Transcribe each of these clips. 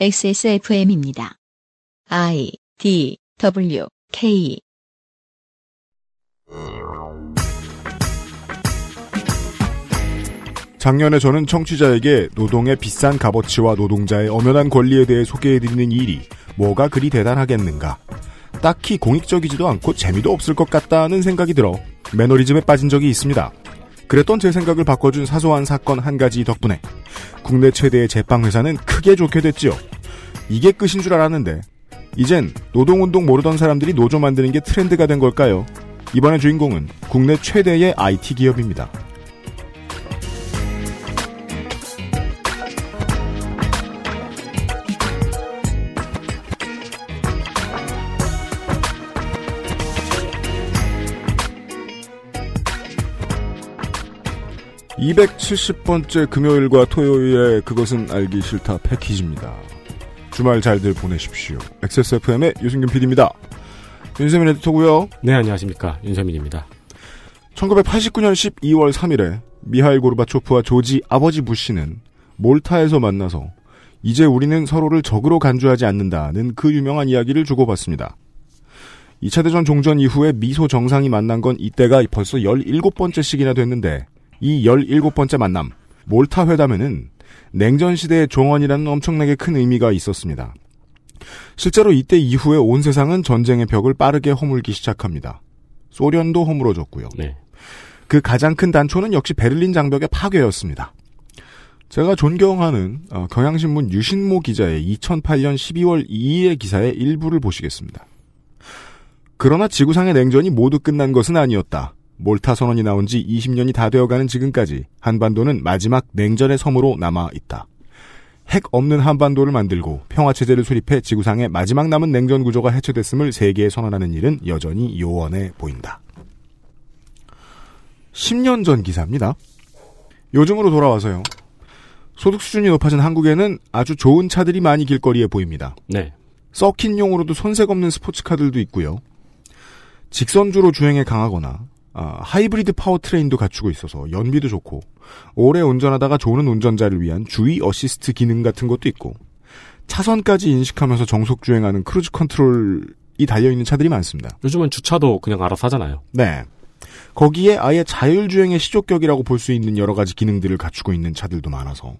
XSFM입니다. I D W K 작년에 저는 청취자에게 노동의 비싼 값어치와 노동자의 엄연한 권리에 대해 소개해드리는 일이 뭐가 그리 대단하겠는가. 딱히 공익적이지도 않고 재미도 없을 것 같다는 생각이 들어 매너리즘에 빠진 적이 있습니다. 그랬던 제 생각을 바꿔준 사소한 사건 한 가지 덕분에 국내 최대의 제빵회사는 크게 좋게 됐지요. 이게 끝인 줄 알았는데 이젠 노동운동 모르던 사람들이 노조 만드는 게 트렌드가 된 걸까요? 이번의 주인공은 국내 최대의 IT 기업입니다. 270번째 금요일과 토요일에 그것은 알기 싫다 패키지입니다. 주말 잘들 보내십시오. XSFM의 유승균 PD입니다. 윤세민 에디터고요. 네, 안녕하십니까. 윤세민입니다. 1989년 12월 3일에 미하일 고르바초프와 조지 아버지 부시는 몰타에서 만나서 이제 우리는 서로를 적으로 간주하지 않는다는 그 유명한 이야기를 주고받습니다. 2차 대전 종전 이후에 미소 정상이 만난 건 이때가 벌써 17번째씩이나 됐는데 이 17번째 만남, 몰타 회담에는 냉전 시대의 종언이라는 엄청나게 큰 의미가 있었습니다. 실제로 이때 이후에 온 세상은 전쟁의 벽을 빠르게 허물기 시작합니다. 소련도 허물어졌고요. 네. 그 가장 큰 단초는 역시 베를린 장벽의 파괴였습니다. 제가 존경하는 어, 경향신문 유신모 기자의 2008년 12월 2일의 기사의 일부를 보시겠습니다. 그러나 지구상의 냉전이 모두 끝난 것은 아니었다. 몰타 선언이 나온 지 20년이 다 되어가는 지금까지 한반도는 마지막 냉전의 섬으로 남아 있다. 핵 없는 한반도를 만들고 평화체제를 수립해 지구상의 마지막 남은 냉전 구조가 해체됐음을 세계에 선언하는 일은 여전히 요원해 보인다. 10년 전 기사입니다. 요즘으로 돌아와서요. 소득 수준이 높아진 한국에는 아주 좋은 차들이 많이 길거리에 보입니다. 네. 서킷용으로도 손색 없는 스포츠카들도 있고요. 직선주로 주행에 강하거나 아, 하이브리드 powertrain도 갖추고 있어서 연비도 좋고 오래 운전하다가 조는 운전자를 위한 주의 어시스트 기능 같은 것도 있고 차선까지 인식하면서 정속 주행하는 cruise control이 달려 있는 차들이 많습니다. 요즘은 주차도 그냥 알아서 하잖아요. 네. 거기에 아예 자율주행의 시조격이라고 볼 수 있는 여러 가지 기능들을 갖추고 있는 차들도 많아서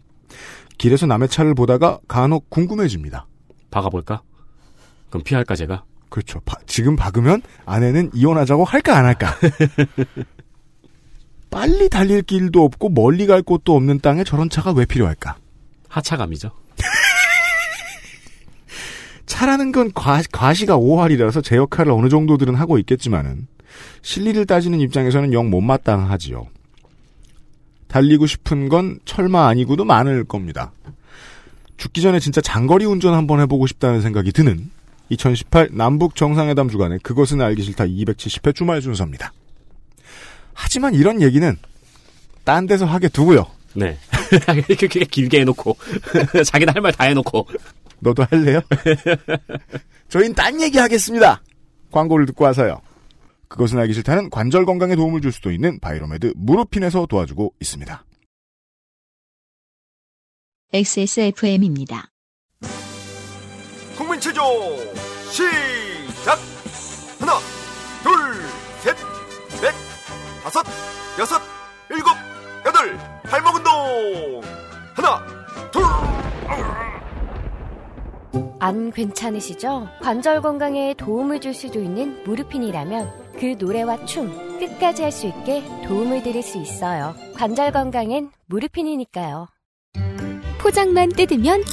길에서 남의 차를 보다가 간혹 궁금해집니다. 박아볼까? 그럼 피할까 제가? 그렇죠. 바, 지금 박으면 아내는 이혼하자고 할까 안 할까? 빨리 달릴 길도 없고 멀리 갈 곳도 없는 땅에 저런 차가 왜 필요할까? 하차감이죠. 차라는 건 과, 과시가 5할이라서 제 역할을 어느 정도들은 하고 있겠지만은 실리를 따지는 입장에서는 영 못마땅하지요. 달리고 싶은 건 철마 아니고도 많을 겁니다. 죽기 전에 진짜 장거리 운전 한번 해보고 싶다는 생각이 드는 2018 남북 정상회담 주간에 그것은 알기 싫다 270회 주말 순서입니다. 하지만 이런 얘기는 딴 데서 하게 두고요. 네. 이렇게 길게 해놓고 자기는 할 말 다 해놓고 너도 할래요? 저희는 딴 얘기 하겠습니다. 광고를 듣고 와서요. 그것은 알기 싫다는 관절 건강에 도움을 줄 수도 있는 바이로메드 무릎핀에서 도와주고 있습니다. XSFM입니다. 국민체조 시작 하나 둘 셋 넷 다섯 여섯 일곱 여덟 발목 운동 하나 둘 안 괜찮으시죠? 관절 건강에 도움을 줄 수도 있는 무르핀이라면 그 노래와 춤 끝까지 할 수 있게 도움을 드릴 수 있어요. 관절 건강엔 무르핀이니까요. 포장만 뜯으면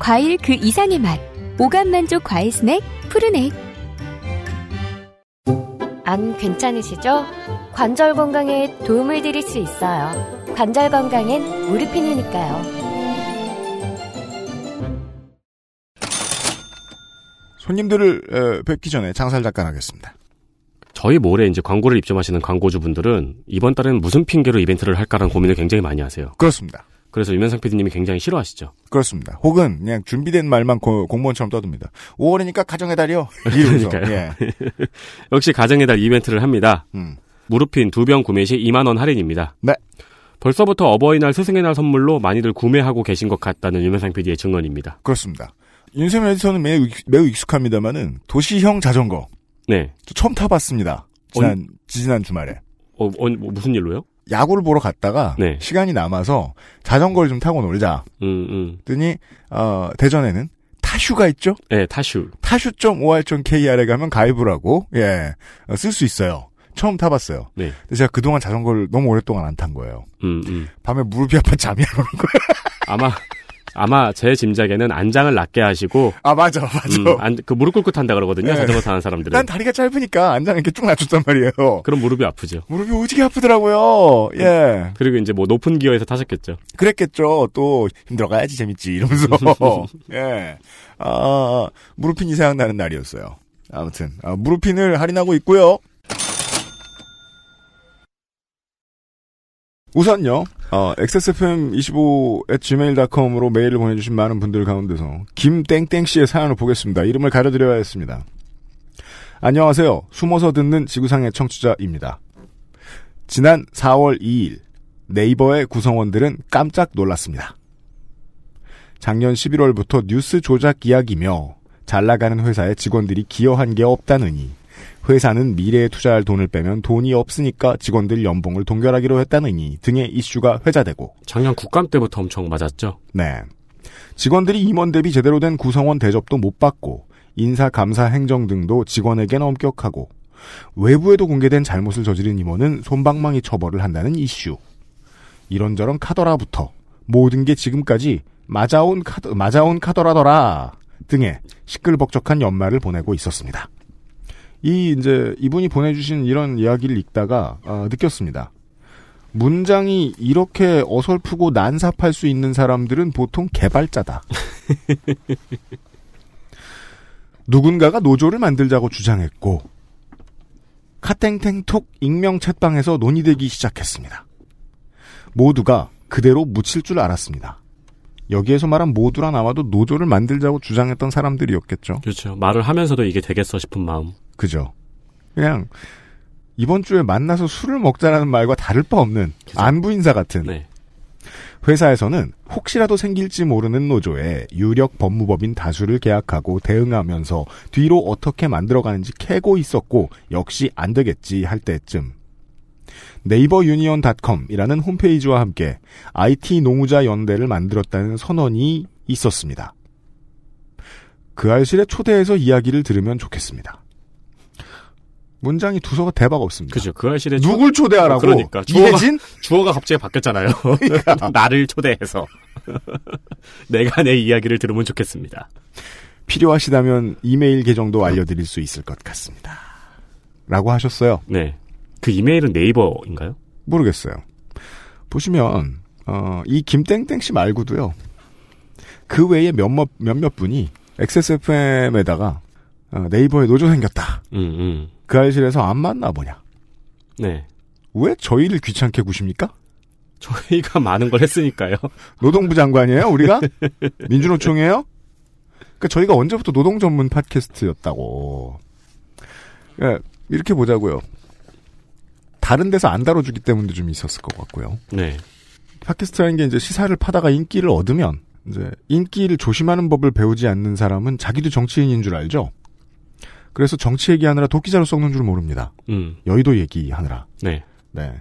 과일 그 이상의 맛. 오감 만족 과일 스낵 푸르넥. 안 괜찮으시죠? 관절 건강에 도움을 드릴 수 있어요. 관절 건강엔 무르핀이니까요. 손님들을 에, 뵙기 전에 장살 잠깐 하겠습니다. 저희 몰에 이제 광고를 입점하시는 광고주분들은 이번 달엔 무슨 핑계로 이벤트를 할까라는 고민을 굉장히 많이 하세요. 그렇습니다. 그래서 유면상 PD님이 굉장히 싫어하시죠. 그렇습니다. 혹은 그냥 준비된 말만 고, 공무원처럼 떠듭니다. 5월이니까 가정의 달이요. 그러니까요. 예. 역시 가정의 달 이벤트를 합니다. 음. 무르핀 두 병 구매 시 2만 원 할인입니다. 네. 벌써부터 어버이날 스승의 날 선물로 많이들 구매하고 계신 것 같다는 유명상 PD의 증언입니다. 그렇습니다. 윤세민 에디터는 매우, 익- 매우 익숙합니다만은 도시형 자전거 네. 저 처음 타봤습니다. 지난 지난 주말에 어, 어, 뭐 무슨 일로요? 야구를 보러 갔다가 네. 시간이 남아서 자전거를 좀 타고 놀자. 음, 음. 더니 어, 대전에는 타슈가 있죠. 네, 타슈. 타슈.or.kr에 가면 가입을 하고 예 쓸 수 있어요. 처음 타봤어요. 네. 근데 제가 그동안 자전거를 너무 오랫동안 안 탄 거예요. 음, 음. 밤에 무릎이 아파 잠이 안 오는 거예요. 아마, 아마 제 짐작에는 안장을 낮게 하시고, 아 맞아 맞아. 음, 안, 그 무릎 꿇고 탄다 그러거든요. 네. 자전거 타는 사람들은. 난 다리가 짧으니까 안장 이렇게 쭉 낮췄단 말이에요. 그럼 무릎이 아프죠. 무릎이 오지게 아프더라고요. 예. 그리고 이제 뭐 높은 기어에서 타셨겠죠. 그랬겠죠. 또 힘들어가야지 재밌지 이러면서 예. 아 무릎핀이 생각나는 날이었어요. 아무튼 아, 무릎핀을 할인하고 있고요. 우선요, 어, xsfm25@gmail.com으로 메일을 보내주신 많은 분들 가운데서 김땡땡 씨의 사연을 보겠습니다. 이름을 가려드려야 했습니다. 안녕하세요. 숨어서 듣는 지구상의 청취자입니다. 지난 4월 2일 네이버의 구성원들은 깜짝 놀랐습니다. 작년 11월부터 뉴스 조작 이야기며 잘 나가는 회사에 직원들이 기여한 게 없다느니 회사는 미래에 투자할 돈을 빼면 돈이 없으니까 직원들 연봉을 동결하기로 했다느니 등의 이슈가 회자되고 작년 국감 때부터 엄청 맞았죠. 네. 직원들이 임원 대비 제대로 된 구성원 대접도 못 받고 인사 감사 행정 등도 직원에겐 엄격하고 외부에도 공개된 잘못을 저지른 임원은 솜방망이 처벌을 한다는 이슈. 이런저런 카더라부터 모든 게 지금까지 맞아온 카더, 맞아온 카더라더라 등의 시끌벅적한 연말을 보내고 있었습니다. 이 이제 이분이 보내주신 이런 이야기를 읽다가 어, 느꼈습니다. 문장이 이렇게 어설프고 난삽할 수 있는 사람들은 보통 개발자다. 누군가가 노조를 만들자고 주장했고 카땡땡톡 익명 챗방에서 논의되기 시작했습니다. 모두가 그대로 묻힐 줄 알았습니다. 여기에서 말한 모두란 아마도 노조를 만들자고 주장했던 사람들이었겠죠. 그렇죠. 말을 하면서도 이게 되겠어 싶은 마음. 그죠. 그냥 이번 주에 만나서 술을 먹자라는 말과 다를 바 없는 그죠. 안부 인사 같은 네. 회사에서는 혹시라도 생길지 모르는 노조에 유력 법무법인 다수를 계약하고 대응하면서 뒤로 어떻게 만들어가는지 캐고 있었고 역시 안 되겠지 할 때쯤 네이버 유니언닷컴이라는 홈페이지와 함께 IT 노무자 연대를 만들었다는 선언이 있었습니다. 그 알실에 초대해서 이야기를 들으면 좋겠습니다. 문장이 두서가 대박 없습니다. 그죠. 그 알실에 누굴 초대하라고? 그러니까. 주어가- 이혜진? 주어가 갑자기 바뀌었잖아요. 나를 초대해서. 내가 내 이야기를 들으면 좋겠습니다. 필요하시다면 이메일 계정도 알려드릴 수 있을 것 같습니다. 라고 하셨어요. 네. 그 이메일은 네이버인가요? 모르겠어요. 보시면 어, 이 김땡땡 씨 말고도요. 그 외에 몇몇 몇몇 분이 XSFM에다가 어, 네이버에 노조 생겼다. 음, 음. 그 알실에서 안 만나 보냐. 네. 왜 저희를 귀찮게 구십니까? 저희가 많은 걸 했으니까요. 노동부 장관이에요, 우리가? 민주노총이에요? 그러니까 저희가 언제부터 노동 전문 팟캐스트였다고. 예, 이렇게 보자고요. 다른 데서 안 다뤄주기 때문에 좀 있었을 것 같고요. 네. 팟캐스트라는 게 이제 시사를 파다가 인기를 얻으면 이제 인기를 조심하는 법을 배우지 않는 사람은 자기도 정치인인 줄 알죠. 그래서 정치 얘기하느라 도끼자루 썩는 줄 모릅니다. 음. 여의도 얘기하느라. 네. 네.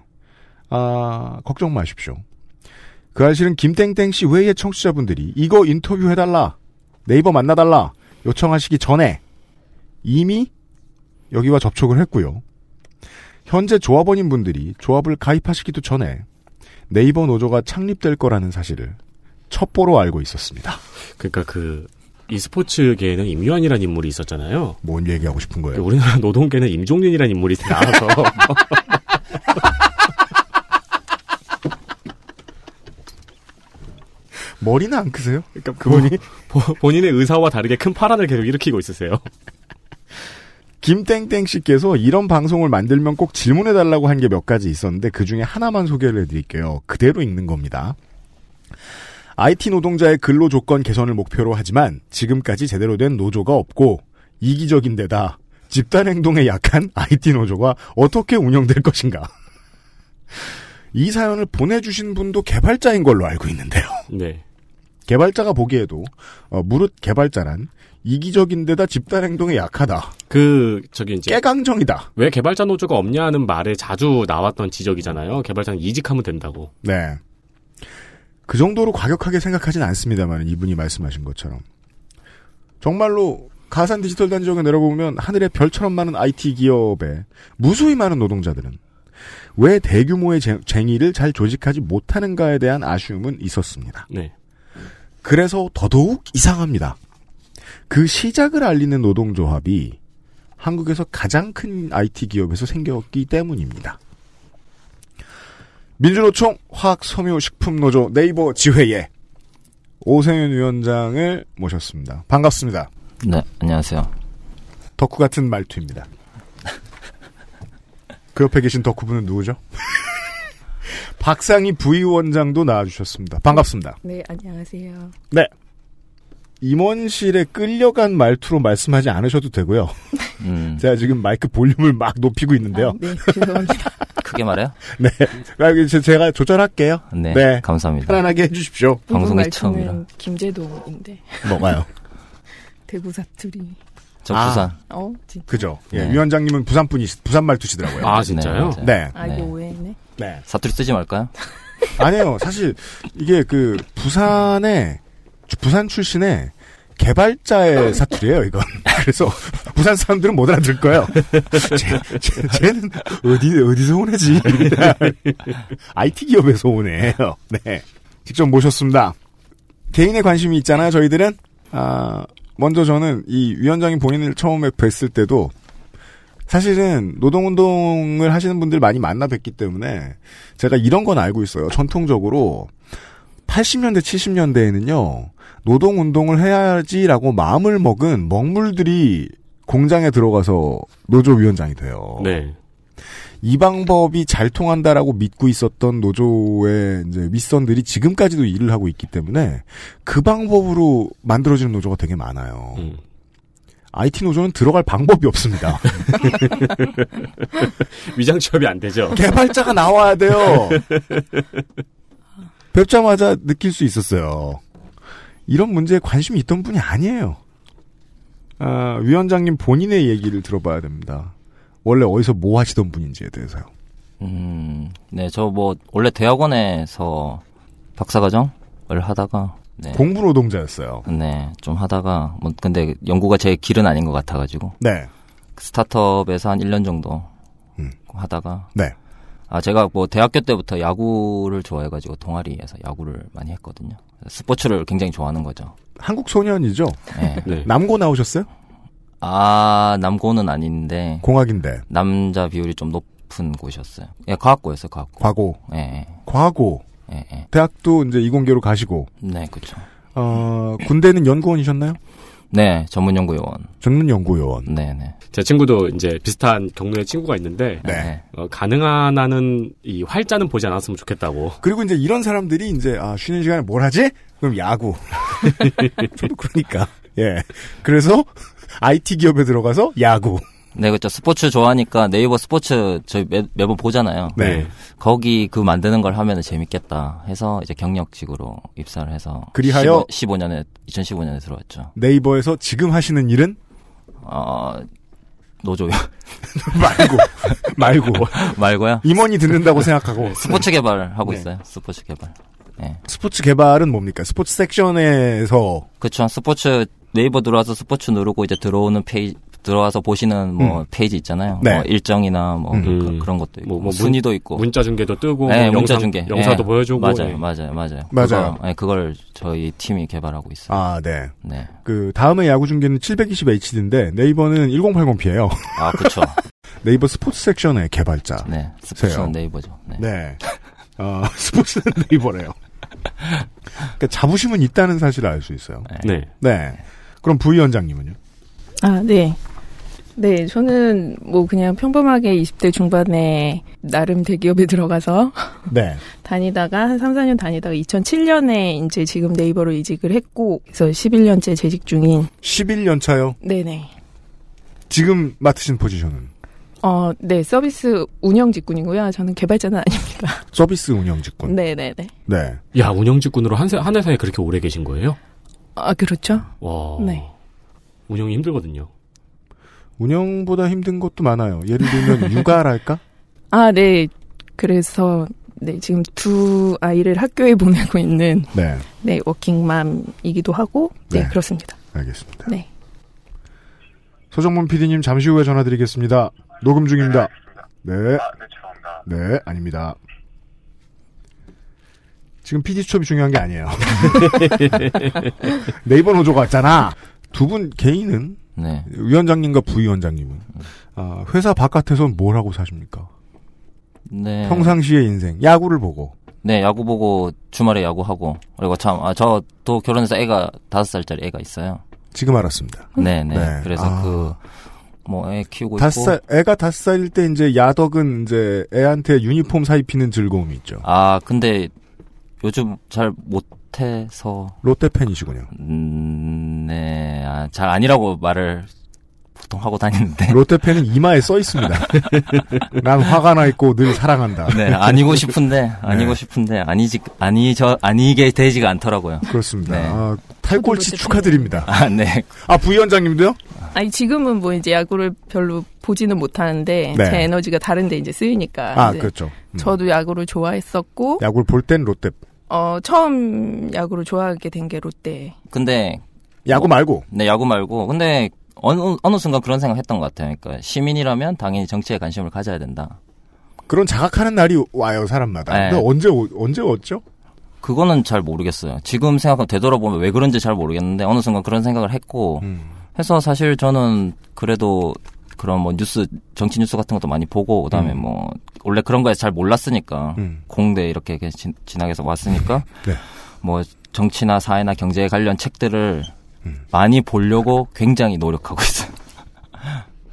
아, 걱정 마십시오. 그 알실은 김땡땡 씨 외의 청취자분들이 이거 인터뷰 해달라, 네이버 만나달라 요청하시기 전에 이미 여기와 접촉을 했고요. 현재 조합원인 분들이 조합을 가입하시기도 전에 네이버 노조가 창립될 거라는 사실을 첩보로 알고 있었습니다. 그러니까 그 e스포츠계에는 임요한이라는 인물이 있었잖아요. 뭔 얘기하고 싶은 거예요? 우리나라 노동계는 임종린이라는 인물이 나와서 머리는 안 크세요? 그러니까 그분이 보- 본인의 의사와 다르게 큰 파란을 계속 일으키고 있으세요. 김땡땡 씨께서 이런 방송을 만들면 꼭 질문해 달라고 한 게 몇 가지 있었는데 그 중에 하나만 소개를 해드릴게요. 그대로 읽는 겁니다. IT 노동자의 근로 조건 개선을 목표로 하지만 지금까지 제대로 된 노조가 없고 이기적인 데다 집단 행동에 약한 IT 노조가 어떻게 운영될 것인가. 이 사연을 보내주신 분도 개발자인 걸로 알고 있는데요. 네. 개발자가 보기에도 어, 무릇 개발자란 이기적인데다 집단 행동에 약하다. 그 저기 이제 깨강정이다. 왜 개발자 노조가 없냐는 말에 자주 나왔던 지적이잖아요. 개발자는 이직하면 된다고. 네. 그 정도로 과격하게 생각하진 않습니다만 이분이 말씀하신 것처럼 정말로 가산 디지털 단지역에 내려보면 하늘에 별처럼 많은 IT 기업에 무수히 많은 노동자들은 왜 대규모의 쟁- 쟁의를 잘 조직하지 못하는가에 대한 아쉬움은 있었습니다. 네. 그래서 더더욱 이상합니다. 그 시작을 알리는 노동조합이 한국에서 가장 큰 IT 기업에서 생겼기 때문입니다. 민주노총 화학섬유식품노조 네이버 지회에 오세윤 위원장을 모셨습니다. 반갑습니다. 네, 안녕하세요. 덕후 같은 말투입니다. 그 옆에 계신 덕후분은 누구죠? 박상희 부위원장도 나와주셨습니다. 반갑습니다. 네, 안녕하세요. 네. 임원실에 끌려간 말투로 말씀하지 않으셔도 되고요. 음, 제가 지금 마이크 볼륨을 막 높이고 있는데요. 아, 네, 죄송합니다. 크게 말해요? 네. 아, 이게 제- 제가 조절할게요. 네, 네. 감사합니다. 편안하게 해주십시오. 방송이 처음이라. 김제동인데 뭐가요? 대구 사투리. 저 아. 부산. 어, 진짜. 그죠. 예, 네. 위원장님은 부산 분이, 부산 말투시더라고요. 아 진짜요? 네, 맞아요. 네. 아, 이거 네. 오해했네. 네. 사투리 쓰지 말까요? 아니에요. 사실, 이게 그, 부산의, 부산 출신의 개발자의 사투리예요 이건. 그래서, 부산 사람들은 못 알아들 거예요. 쟤, 쟤, 쟤는 어디, 어디서 오네지. IT 기업에서 오네요. 네. 직접 모셨습니다. 개인의 관심이 있잖아요, 저희들은. 아, 먼저 저는 이 위원장이 본인을 처음에 뵀을 때도 사실은 노동운동을 하시는 분들 많이 만나 뵀기 때문에 제가 이런 건 알고 있어요. 전통적으로 80년대, 70년대에는요, 노동운동을 해야지라고 마음을 먹은 먹물들이 공장에 들어가서 노조위원장이 돼요. 네. 이 방법이 잘 통한다라고 믿고 있었던 노조의 이제 윗선들이 지금까지도 일을 하고 있기 때문에 그 방법으로 만들어지는 노조가 되게 많아요. 음. IT 노조는 들어갈 방법이 없습니다. 위장 취업이 안 되죠. 개발자가 나와야 돼요. 뵙자마자 느낄 수 있었어요. 이런 문제에 관심이 있던 분이 아니에요. 아, 위원장님 본인의 얘기를 들어봐야 됩니다. 원래 어디서 뭐 하시던 분인지에 대해서요. 음, 네, 저 뭐, 원래 대학원에서 박사과정을 하다가, 네. 공부 노동자였어요. 네, 좀 하다가, 뭐, 근데 연구가 제 길은 아닌 것 같아가지고, 네. 스타트업에서 한 1년 정도 음. 하다가, 네. 아, 제가 뭐, 대학교 때부터 야구를 좋아해가지고, 동아리에서 야구를 많이 했거든요. 스포츠를 굉장히 좋아하는 거죠. 한국 소년이죠? 네. 네. 남고 나오셨어요? 아, 남고는 아닌데, 공학인데. 남자 비율이 좀 높은 곳이었어요. 예, 과학고였어요, 과학고. 과고. 예, 예, 과고. 예, 예. 대학도 이제 이공계로 가시고. 네, 그쵸. 어, 군대는 연구원이셨나요? 네, 전문연구요원. 전문연구요원. 네, 네. 제 친구도 이제 비슷한 경로의 친구가 있는데 네. 어, 가능한 한은 이 활자는 보지 않았으면 좋겠다고. 그리고 이제 이런 사람들이 이제 아 쉬는 시간에 뭘 하지? 그럼 야구. 저도 그러니까. 예. 그래서 IT 기업에 들어가서 야구. 네, 그쵸. 스포츠 좋아하니까 네이버 스포츠 저희 매, 매번 보잖아요. 네. 거기 그 만드는 걸 하면 재밌겠다 해서 이제 경력직으로 입사를 해서 그리하여 15, 15 년에 2015년에 들어왔죠. 네이버에서 지금 하시는 일은 어 노조요 말고 말고 말고요. 임원이 듣는다고 생각하고 스포츠 개발 하고 네. 있어요. 스포츠 개발. 네. 스포츠 개발은 뭡니까? 스포츠 섹션에서 그쵸. 스포츠 네이버 들어와서 스포츠 누르고 이제 들어오는 페이지 들어와서 보시는 뭐 음. 페이지 있잖아요. 네. 뭐 일정이나 뭐 음. 그, 런 것도 있고 뭐, 뭐 순위도 있고. 문자 중계도 뜨고 네, 뭐 문자 영상, 중계. 영상도 예. 보여주고 맞아요, 예. 맞아요, 맞아요. 맞아요. 그거, 예, 그걸 저희 팀이 개발하고 있어요. 아, 네. 네. 그 다음에 야구 중계는 720HD인데 네이버는 1080p예요. 아, 그쵸. 네이버 스포츠 섹션의 개발자. 네. 스포츠는 네이버죠. 네. 네. 어, 스포츠는 네이버래요. 그러니까 자부심은 있다는 사실을 알 수 있어요. 네. 네. 그럼 부위원장님은요? 아, 네. 네, 저는 뭐 그냥 평범하게 20대 중반에 나름 대기업에 들어가서 네. 다니다가 한 3, 4년 다니다가 2007년에 이제 지금 네이버로 이직을 했고 그래서 11년째 재직 중인 11년 차요. 네 네. 지금 맡으신 포지션은 어, 네, 서비스 운영 직군이고요. 저는 개발자는 아닙니다. 서비스 운영 직군. 네, 네, 네. 네. 야, 운영 직군으로 한, 세- 한 회사에 그렇게 오래 계신 거예요? 아, 그렇죠. 와. 네. 운영이 힘들거든요. 운영보다 힘든 것도 많아요. 예를 들면 육아랄까? 아, 네. 그래서 네, 지금 두 아이를 학교에 보내고 있는 네. 네, 워킹맘이기도 하고 네, 네. 그렇습니다. 알겠습니다. 네. 서정문 PD님 잠시 후에 전화드리겠습니다. 녹음 중입니다. 네. 네, 아닙니다. 지금 PD 수첩이 중요한 게 아니에요. 네이버 노조가 왔잖아. 두 분 개인은 네. 위원장님과 부위원장님은 아, 회사 바깥에서 뭘 하고 사십니까? 네. 평상시의 인생 야구를 보고 네, 야구 보고 주말에 야구 하고 그리고 참, 아, 저도 결혼해서 애가 다섯 살짜리 애가 있어요. 지금 알았습니다. 네, 네. 네. 그래서 아. 그, 뭐, 애 키우고 다섯. 살 애가 다섯 살일 때 이제 야덕은 이제 애한테 유니폼 사 입히는 즐거움이 있죠. 아, 근데 요즘 잘 못해서, 롯데 팬이시군요. 음, 네, 아, 잘 아니라고 말을 보통 하고 다니는데. 롯데 팬은 이마에 써 있습니다. 난 화가 나 있고 늘 사랑한다. 네, 아니고 싶은데, 아니고 네. 싶은데, 아니지, 아니, 저, 아니게 되지가 않더라고요. 그렇습니다. 네. 아, 탈골치 롯데 축하드립니다. 아, 네. 아 부위원장님도요? 아니 지금은 뭐 이제 야구를 별로 보지는 못하는데 네. 제 에너지가 다른데 이제 쓰이니까 아 이제 그렇죠. 음. 저도 야구를 좋아했었고 야구를 볼 땐 롯데. 어 처음 야구를 좋아하게 된 게 롯데 근데, 야구 말고. 네, 야구 말고. 근데, 어느, 어느 순간 그런 생각 했던 것 같아요. 그러니까, 시민이라면 당연히 정치에 관심을 가져야 된다. 그런 자각하는 날이 와요 사람마다. 네. 근데 언제 오- 언제 왔죠? 그거는 잘 모르겠어요. 지금 생각하면 되돌아보면 왜 그런지 잘 모르겠는데 어느 순간 그런 생각을 했고 음. 해서 사실 저는 그래도 그런 뭐 뉴스 정치 뉴스 같은 것도 많이 보고 그다음에 음. 뭐 원래 그런 거에 잘 몰랐으니까 음. 공대 이렇게 진, 진학해서 왔으니까 네. 뭐 정치나 사회나 경제에 관련 책들을 음. 많이 보려고 굉장히 노력하고 있어요.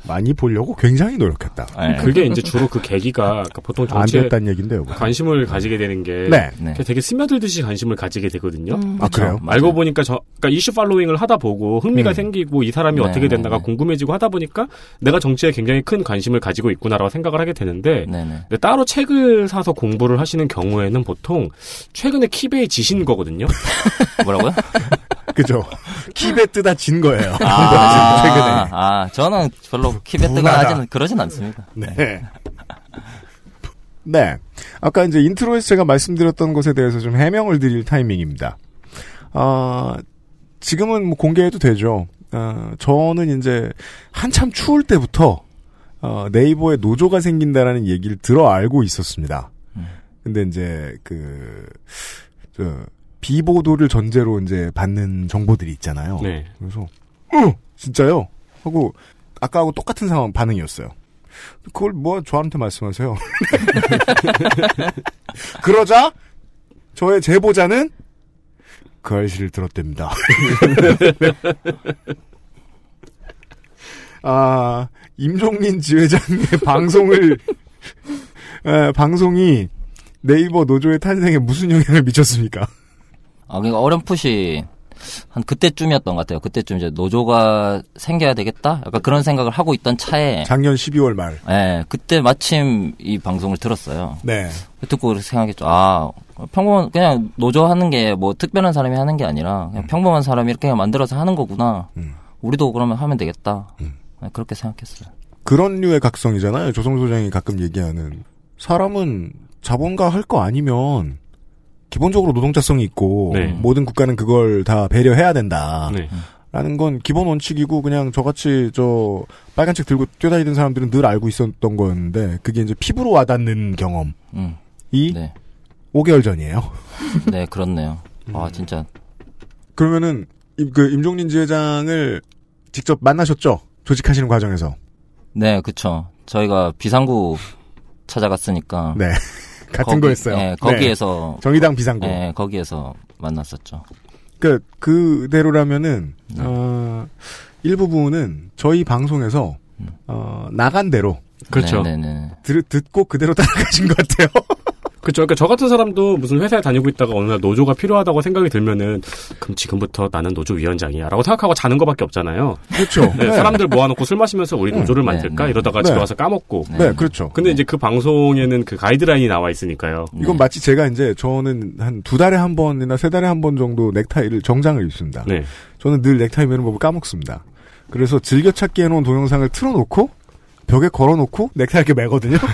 많이 보려고 굉장히 노력했다. 네. 그게 이제 주로 그 계기가 그러니까 보통 안 정치에 얘긴데요. 관심을 가지게 되는 게 네. 네. 되게 스며들듯이 관심을 가지게 되거든요. 음. 아 그래요? 맞아요. 알고 보니까 저 그러니까 이슈 팔로잉을 하다 보고 흥미가 음. 생기고 이 사람이 네, 어떻게 됐나가 네, 네. 궁금해지고 하다 보니까 내가 정치에 굉장히 큰 관심을 가지고 있구나라고 생각을 하게 되는데 따로 책을 사서 공부를 하시는 경우에는 보통 최근에 키배에 지신 거거든요. 뭐라고요? 그죠. 키배 뜨다 진 거예요. 아, 최근에. 아, 저는 별로 키배 뜨거나. 하지는 그러진 않습니다. 네. 네. 아까 이제 intro에서 제가 말씀드렸던 것에 대해서 좀 해명을 드릴 타이밍입니다. 아, 지금은 뭐 공개해도 되죠. 아, 저는 이제 한참 추울 때부터 어, 네이버에 노조가 생긴다라는 얘기를 들어 알고 있었습니다. 음. 근데 이제 그, 저, 비보도를 전제로 이제 받는 정보들이 있잖아요. 네. 그래서 어 진짜요? 하고 아까하고 똑같은 상황 반응이었어요. 그걸 뭐 저한테 말씀하세요? 그러자 저의 제보자는 그 알씨를 들었답니다. 아 임종민 지회장의 방송을 에, 방송이 네이버 노조의 탄생에 무슨 영향을 미쳤습니까? 아, 그러니까 어렴풋이 한 그때쯤이었던 것 같아요. 그때쯤 이제 노조가 생겨야 되겠다? 약간 그런 생각을 하고 있던 차에, 작년 12월 말. 예, 그때 마침 이 방송을 들었어요. 네. 듣고 생각했죠. 아, 평범한, 그냥 노조 하는 게 뭐 특별한 사람이 하는 게 아니라, 그냥 평범한 사람이 이렇게 만들어서 하는 거구나. 음. 우리도 그러면 하면 되겠다. 음. 예, 그렇게 생각했어요. 그런 류의 각성이잖아요. 조성 소장이 가끔 얘기하는 사람은 자본가 할 거 아니면 기본적으로 노동자성이 있고 네. 모든 국가는 그걸 다 배려해야 된다. 네. 라는 건 기본 원칙이고 그냥 저같이 저 빨간 책 들고 뛰어다니던 사람들은 늘 알고 있었던 건데 그게 이제 피부로 와닿는 경험이 음, 네. 5개월 전이에요. 네, 그렇네요. 음. 아, 진짜. 그러면은 임, 그 임종린 지회장을 직접 만나셨죠? 조직하시는 과정에서. 네, 그쵸. 저희가 비상구 찾아갔으니까. 네. 같은 거기- 거였어요. 네, 거기에서. 정의당 비상구. 네, 거기에서 만났었죠. 그 그대로라면은 네. 어, 일부분은 저희 방송에서 어, 나간 대로 그렇죠. 네네네. 들, 듣고 그대로 따라가신 것 같아요. 그렇죠. 그러니까 저 같은 사람도 무슨 회사에 다니고 있다가 어느 날 노조가 필요하다고 생각이 들면은 그럼 지금부터 나는 노조 위원장이야라고 생각하고 자는 것밖에 없잖아요. 그렇죠. 네, 네. 사람들 모아놓고 술 마시면서 우리 노조를 네, 만들까 네. 이러다가 네. 집에 와서 까먹고. 네, 그렇죠. 근데 이제 그 방송에는 그 가이드라인이 나와 있으니까요. 이건 마치 제가 이제 저는 한 두 달에 한 번이나 세 달에 한 번 정도 넥타이를 정장을 입습니다. 네. 저는 늘 넥타이 매는 법을 까먹습니다. 그래서 즐겨찾기 해놓은 동영상을 틀어놓고 벽에 걸어놓고 넥타이 이렇게 매거든요.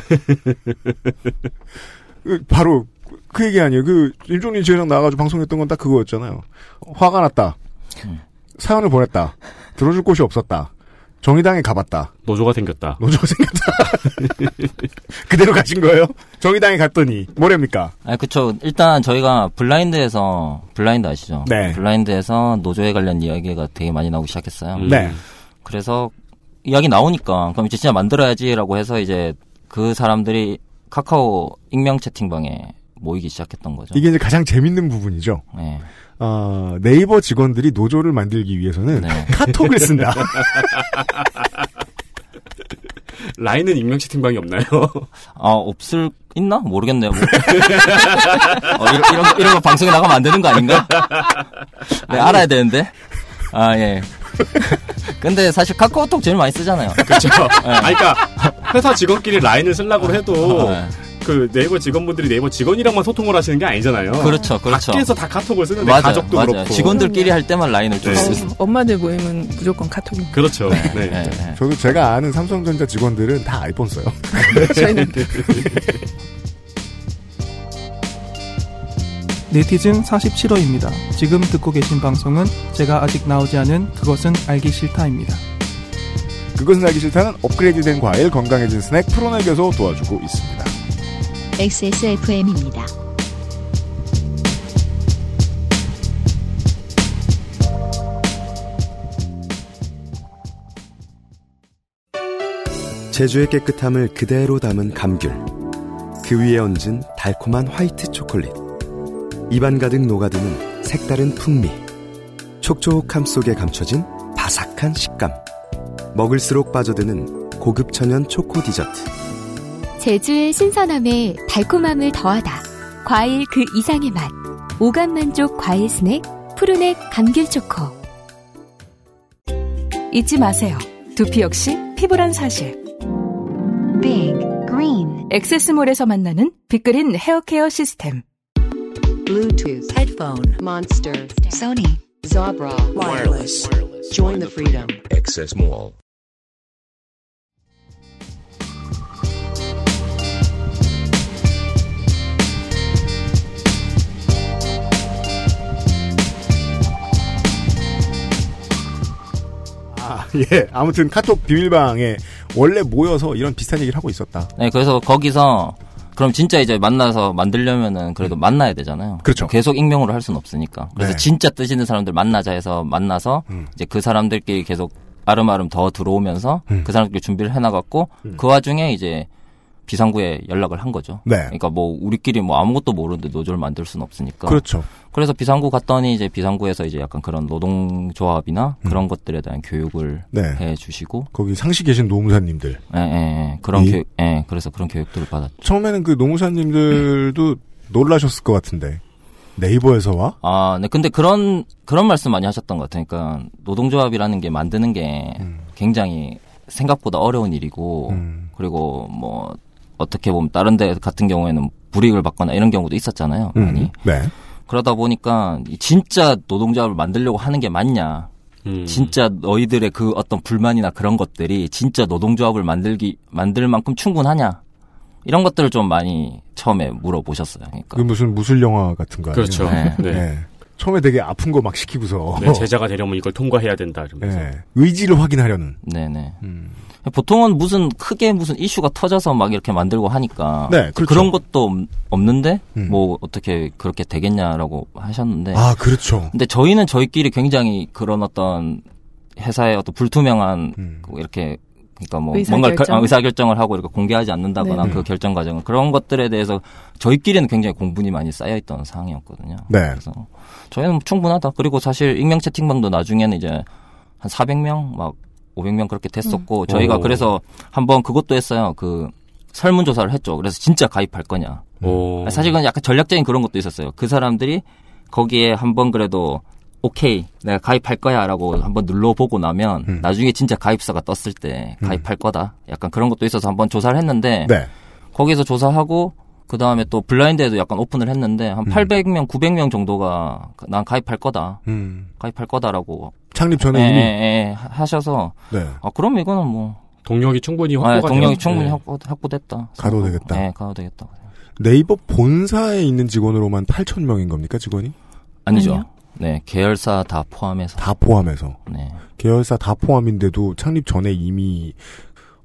그 바로 그 얘기 아니에요. 그 일종리 지회장 나와가지고 방송했던 건 딱 그거였잖아요. 화가 났다. 사연을 보냈다. 들어줄 곳이 없었다. 정의당에 가봤다. 노조가 생겼다. 노조가 생겼다. 그대로 가신 거예요? 정의당에 갔더니 뭐랍니까? 아니 그쵸. 일단 저희가 블라인드에서 블라인드 아시죠? 네. 블라인드에서 노조에 관련 이야기가 되게 많이 나오기 시작했어요. 음. 네. 그래서 이야기 나오니까 그럼 이제 진짜 만들어야지라고 해서 이제 그 사람들이 카카오 익명 채팅방에 모이기 시작했던 거죠. 이게 이제 가장 재밌는 부분이죠. 네. 어, 네이버 직원들이 노조를 만들기 위해서는 네. 카톡을 쓴다. 라인은 익명 채팅방이 없나요? 아 없을 있나 모르겠네요. 뭐. 어, 이런, 이런 거, 이런 거 방송에 나가면 안 되는 거 아닌가? 네, 알아야 되는데. 아 예. 근데 사실 카카오톡 제일 많이 쓰잖아요. 그렇죠. 아니, 그러니까 회사 직원끼리 라인을 쓰려고 해도 네. 그 네이버 직원분들이 네이버 직원이랑만 소통을 하시는 게 아니잖아요. 그렇죠, 그렇죠. 밖에서 다 카톡을 쓰는데 맞아요, 가족도 맞아요. 그렇고. 직원들끼리 할 때만 라인을 좀 네. 쓰. 어, 엄마들 모임은 무조건 카톡입니다. 그렇죠. 네. 네, 네. 저도 제가 아는 삼성전자 직원들은 다 아이폰 써요. 저희는 네티즌 47호입니다. 지금 듣고 계신 방송은 제가 아직 나오지 않은 그것은 알기 싫다입니다. 그것은 알기 싫다는 업그레이드된 과일 건강해진 스낵 프로넥에서 도와주고 있습니다. XSFM입니다. 제주의 깨끗함을 그대로 담은 감귤. 그 위에 얹은 달콤한 화이트 초콜릿. 입안 가득 녹아드는 색다른 풍미. 촉촉함 속에 감춰진 바삭한 식감. 먹을수록 빠져드는 고급 천연 초코 디저트. 제주의 신선함에 달콤함을 더하다. 과일 그 이상의 맛. 오감 만족 과일 스낵 푸르넥 감귤 초코. 잊지 마세요. 두피 역시 피부란 사실. Big Green 엑세스몰에서 만나는 빅그린 헤어케어 시스템. Bluetooth Headphone Monster Sony Zabra Wireless Join the freedom Access Mall. 아, 예. 아무튼 카톡 비밀방에 원래 모여서 이런 비슷한 얘기를 하고 있었다. 네, 그래서 거기서 그럼 진짜 이제 만나서 만들려면은 그래도 만나야 되잖아요. 그렇죠. 계속 익명으로 할 수는 없으니까. 그래서 네. 진짜 뜻 있는 사람들 만나자 해서 만나서 음. 이제 그 사람들끼리 계속 아름아름 더 들어오면서 음. 그 사람들끼리 준비를 해나갔고 그 와중에 이제 비상구에 연락을 한 거죠. 네. 그러니까 뭐 우리끼리 뭐 아무것도 모르는데 노조를 만들 수는 없으니까. 그렇죠. 그래서 비상구 갔더니 이제 비상구에서 이제 약간 그런 노동조합이나 그런 것들에 대한 교육을 네. 해 주시고 거기 상시 계신 노무사님들. 예, 예, 예. 그런 이- 교육, 예, 그래서 그런 교육들을 받았죠. 처음에는 그 노무사님들도 놀라셨을 것 같은데. 네이버에서 와? 아, 네. 근데 그런, 그런 말씀 많이 하셨던 것 같아요. 그러니까, 노동조합이라는 게 만드는 게 굉장히 생각보다 어려운 일이고, 그리고 뭐, 어떻게 보면 다른 데 같은 경우에는 불이익을 받거나 이런 경우도 있었잖아요. 많이. 음, 네. 그러다 보니까, 이 진짜 노동조합을 만들려고 하는 게 맞냐. 음. 진짜 너희들의 그 어떤 불만이나 그런 것들이 진짜 노동조합을 만들기, 만들 만큼 충분하냐. 이런 것들을 좀 많이 처음에 물어보셨어요. 그러니까. 그 무슨 무술 영화 같은 거 아니에요? 그렇죠. 네. 네. 처음에 되게 아픈 거 막 시키고서. 네, 제자가 되려면 이걸 통과해야 된다. 이러면서. 네. 의지를 확인하려는. 네네. 음. 보통은 무슨 크게 무슨 이슈가 터져서 막 이렇게 만들고 하니까 네, 그렇죠. 런 것도 없- 없는데 음. 뭐 어떻게 그렇게 되겠냐라고 하셨는데 아, 그렇죠. 근데 저희는 저희끼리 굉장히 그런 어떤 회사의 어떤 불투명한 음. 그 이렇게 그러니까 뭐 의사결정? 뭔가 결, 아, 의사 결정을 하고 이렇게 공개하지 않는다거나 네. 그 결정 과정을 그런 것들에 대해서 저희끼리는 굉장히 공분이 많이 쌓여 있던 상황이었거든요. 네. 그래서 저희는 뭐 충분하다. 그리고 사실 익명 채팅방도 나중에는 이제 한 400명 막 500명 그렇게 됐었고 저희가 오. 그래서 한번 그것도 했어요. 그 설문 조사를 했죠. 그래서 진짜 가입할 거냐. 오. 사실 그건 약간 전략적인 그런 것도 있었어요. 그 사람들이 거기에 한번 그래도 오케이 내가 가입할 거야라고 한번 눌러보고 나면 음. 나중에 진짜 가입사가 떴을 때 가입할 거다. 약간 그런 것도 있어서 한번 조사를 했는데 네. 거기서 조사하고 그 다음에 또 블라인드에도 약간 오픈을 했는데 한 800명, 900명 정도가 난 가입할 거다. 음. 가입할 거다라고 창립 전에 예, 이미 예, 예, 하셔서 네. 아 그럼 이거는 뭐 동력이 충분히 아, 확보가 동력이 되었- 충분히 네. 확보, 확보됐다. 가도 되겠다. 네, 가도 되겠다. 네이버 본사에 있는 직원으로만 8천 명인 겁니까 직원이? 아니죠. 아니요. 네, 계열사 다 포함해서. 다 포함해서 네. 계열사 다 포함인데도 창립 전에 이미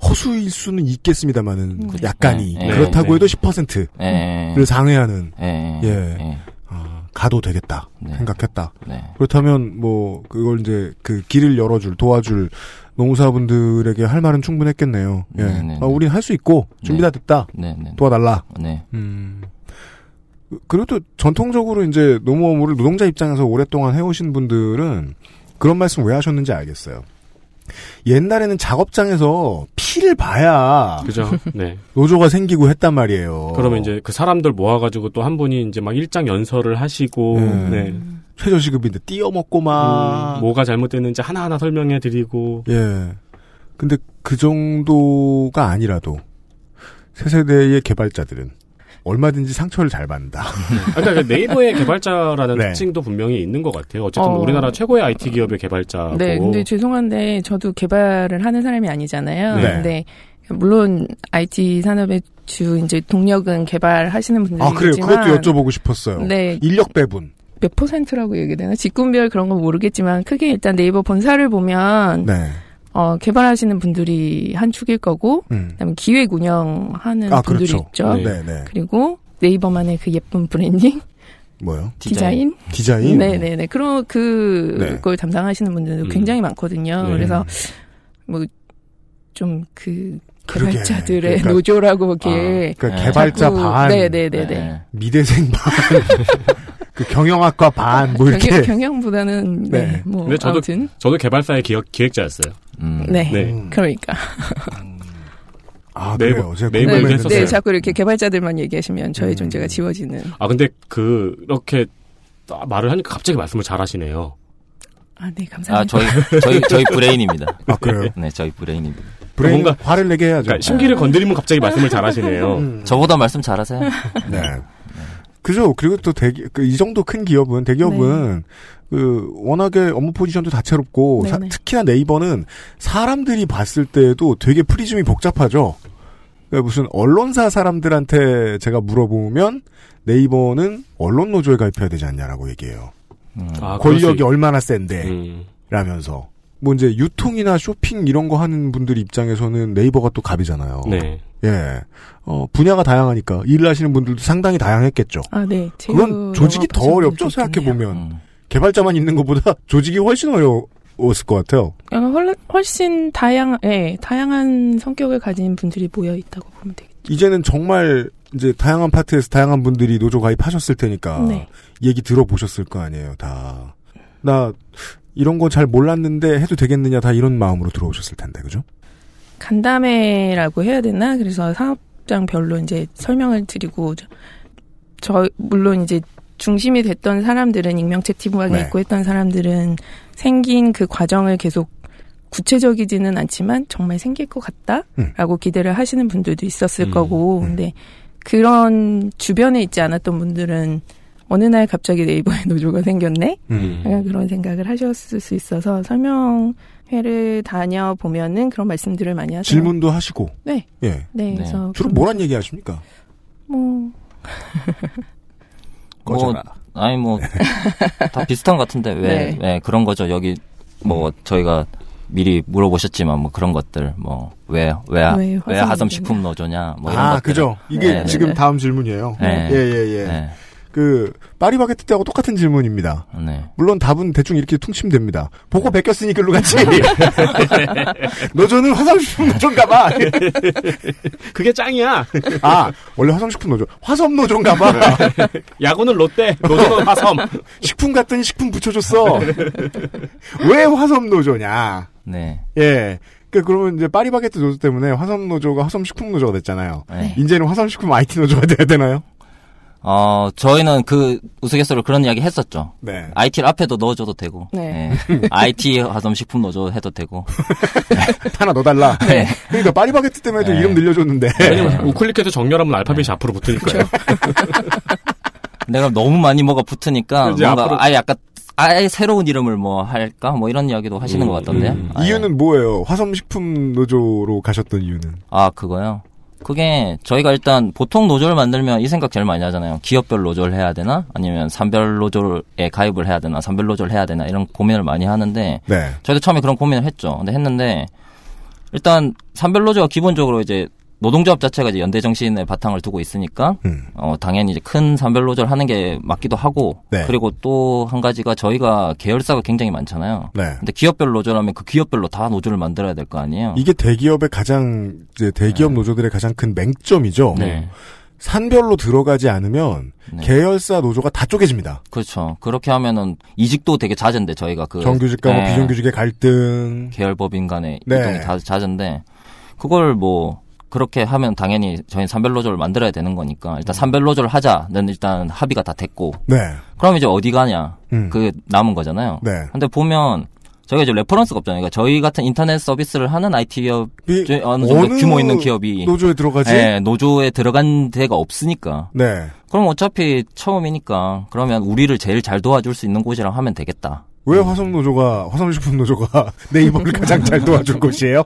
허수일 수는 있겠습니다만은 음. 약간이 네, 네, 그렇다고 네. 해도 10%를 예. 상회하는 예. 예. 예. 아, 가도 되겠다 네. 생각했다. 네. 그렇다면 뭐 그걸 이제 그 길을 열어줄 도와줄 농사분들에게 할 말은 충분했겠네요. 예, 네, 네, 아, 네. 우린 할 수 있고 준비 다 됐다. 네, 네. 도와달라. 네. 음. 그래도 전통적으로 이제 노무업을 노동자 입장에서 오랫동안 해오신 분들은 그런 말씀 왜 하셨는지 알겠어요. 옛날에는 작업장에서 피를 봐야 그죠. 네. 노조가 생기고 했단 말이에요. 그러면 이제 그 사람들 모아가지고 또 한 분이 이제 막 일장 연설을 하시고, 네. 네. 최저시급인데 띄어먹고 막 음, 뭐가 잘못됐는지 하나하나 설명해 드리고, 예. 근데 그 정도가 아니라도 새 세대의 개발자들은 얼마든지 상처를 잘 받는다. 그러니까 그 네이버의 개발자라는 네. 특징도 분명히 있는 것 같아요. 어쨌든 어. 우리나라 최고의 IT 기업의 개발자고. 네, 근데 죄송한데 저도 개발을 하는 사람이 아니잖아요. 네. 근데 물론 IT 산업의 주 이제 동력은 개발하시는 아, 그래요. 그것도 여쭤보고 싶었어요. 네. 인력 배분. 몇 퍼센트라고 얘기해야 되나? 직군별 그런 건 모르겠지만 크게 일단 네이버 본사를 보면 네. 어, 개발하시는 분들이 한 축일 거고 음. 그다음에 기획 운영하는 아, 분들이 그렇죠. 있죠. 네, 네. 그리고 네이버만의 그 예쁜 브랜딩, 뭐요? 디자인, 디자인? 네네네. 그런 그걸 네. 담당하시는 분들도 음. 굉장히 많거든요. 네. 그래서 뭐 좀 그. 개발자들의 그러니까- 노조라고 이렇게 그러니까 네. 개발자 자꾸- 반, 네네네네. 네. 미대생 반, 그 경영학과 반, 뭐 이렇게. 경영, 경영 보다는 네, 네. 뭐 근데 저도 아무튼 저도 개발사의 기획, 기획자였어요. 음. 네. 네. 그러니까 아, 네이버- 그래요. 네이버 네, 얘기 궁금했는데. 했었어요. 네, 자꾸 이렇게 개발자들만 얘기하시면 저의 음. 존재가 지워지는. 아 근데 그 이렇게 딱 말을 하니까 갑자기 말씀을 잘 하시네요. 아, 네, 아, 감사합니다. 저희, 저희, 저희 브레인입니다. 아, 그래요? 네, 저희 브레인입니다. 브레인 뭔가- 화를 내게 해야죠. 그러니까 심기를 건드리면 갑자기 말씀을 잘하시네요. 음. 저보다 말씀 잘하세요. 네. 그죠. 그리고 또 대기, 그, 이 정도 큰 기업은, 대기업은, 그, 워낙에 업무 포지션도 다채롭고, 사-. 특히나 네이버는 사람들이 봤을 때도 되게 프리즘이 복잡하죠. 그러니까 무슨 언론사 사람들한테 제가 물어보면, 네이버는 언론 노조에 가입해야 되지 않냐라고 얘기해요. 음. 아, 권력이 있- 얼마나 센데, 음. 라면서. 뭐 이제 유통이나 쇼핑 이런 거 하는 분들 입장에서는 네이버가 또 갑이잖아요. 네. 예. 어, 분야가 다양하니까 일을 하시는 분들도 상당히 다양했겠죠. 아, 네. 그건 조직이 더 어렵죠, 생각해보면. 음. 개발자만 있는 것보다 조직이 훨씬 어려웠을 것 같아요. 약간 훨- 훨씬 다양, 예, 다양한 성격을 가진 분들이 모여 있다고 보면 되겠죠. 이제는 정말 이제 다양한 파트에서 다양한 분들이 노조 가입하셨을 테니까 네. 얘기 들어보셨을 거 아니에요, 다. 나 이런 거 잘 몰랐는데 해도 되겠느냐 다 이런 마음으로 들어오셨을 텐데, 그죠? 간담회라고 해야 되나? 그래서 사업장별로 이제 설명을 드리고, 저, 저- 물론 이제 중심이 됐던 사람들은 익명체 팀워크에 네. 있고 했던 사람들은 생긴 그 과정을 계속 구체적이지는 않지만 정말 생길 것 같다라고 기대를 하시는 분들도 있었을 음, 거고, 음. 근데 그런 주변에 있지 않았던 분들은 어느 날 갑자기 네이버에 노조가 생겼네? 음. 약간 그런 생각을 하셨을 수 있어서 설명회를 다녀보면은 그런 말씀들을 많이 하세요. 질문도 하시고. 네. 예. 네, 네. 그래서. 주로 뭐란 얘기 하십니까? 뭐, 뭐, 꺼져라. 아니, 뭐, 다 비슷한 것 같은데, 왜, 네. 왜 그런 거죠. 여기, 뭐, 저희가 미리 물어보셨지만, 뭐, 그런 것들, 뭐, 왜, 왜, 왜왜 화성 하섬 식품 노조냐, 뭐, 이런 아, 것들. 그죠. 이게 네, 지금 네. 다음 질문이에요. 네. 예, 예, 예. 네. 그, 파리바게트 때하고 똑같은 질문입니다. 네. 물론 답은 대충 이렇게 퉁치면 보고 베꼈으니 글로 갔지. 노조는 화성식품 노조인가 봐. 그게 짱이야. 아, 원래 화성식품 노조. 화섬 노조인가 봐. 야구는 롯데, 노조는 화섬. 식품 같더니 식품 붙여줬어. 왜 화섬 노조냐. 네. 예. 그 그러면 이제 파리바게트 노조 때문에 화섬 노조가 화섬 식품 노조가 됐잖아요. 네. 이제는 화섬 식품 IT 노조가 돼야 되나요? 어, 저희는 그 우스갯소리로 그런 이야기 했었죠. 네. IT를 앞에도 넣어줘도 되고. 네. 예. IT 화성식품 넣어줘 해도 되고. 하나 넣어달라. 네. 그러니까 파리바게트 때문에도 네. 이름 늘려줬는데. 왜냐면 우클릭해서 정렬하면 알파벳이 앞으로 붙으니까요. 내가 너무 많이 뭐가 붙으니까 뭔가 앞으로- 아예 약간 아예 새로운 이름을 뭐 할까 뭐 이런 이야기도 하시는 음, 것 같던데요. 음. 아예. 이유는 뭐예요? 화성식품 노조로 가셨던 이유는? 아 그거요. 그게 저희가 일단 보통 노조를 만들면 이 생각 제일 많이 하잖아요. 기업별 노조를 해야 되나 아니면 산별 노조에 가입을 해야 되나 산별 노조를 해야 되나 이런 고민을 많이 하는데 네. 저희도 처음에 그런 고민을 했죠. 근데 했는데 일단 산별 노조가 기본적으로 이제 노동조합 자체가 이제 연대 정신의 바탕을 두고 있으니까 음. 어 당연히 이제 큰 산별 노조를 하는 게 맞기도 하고 네. 그리고 또 한 가지가 저희가 계열사가 굉장히 많잖아요. 네. 근데 기업별 노조라면 그 기업별로 다 노조를 만들어야 될 거 아니에요. 이게 대기업의 가장 이제 대기업 노조들의 가장 큰 맹점이죠. 네. 산별로 들어가지 않으면 네. 계열사 노조가 다 쪼개집니다. 그렇죠. 그렇게 하면은 이직도 되게 잦은데 저희가 그 정규직과 뭐 네. 비정규직의 갈등. 계열법인 간의 네. 이동이 다 잦은데 그걸 뭐 그렇게 하면 당연히 저희 산별 노조를 만들어야 되는 거니까 일단 산별 노조를 하자는 일단 합의가 다 됐고 네. 그럼 이제 어디 가냐 음. 그 남은 거잖아요. 네. 근데 보면 저희가 이제 reference가 없잖아요. 그러니까 저희 같은 인터넷 서비스를 하는 IT 기업이 어느 정도 어느 규모 있는 기업이 노조에 들어가지? 네, 노조에 들어간 데가 없으니까. 네. 그럼 어차피 처음이니까 그러면 우리를 제일 잘 도와줄 수 있는 곳이랑 하면 되겠다. 왜 화섬 노조가 화섬식품 노조가 네이버를 가장 잘 도와줄 곳이에요?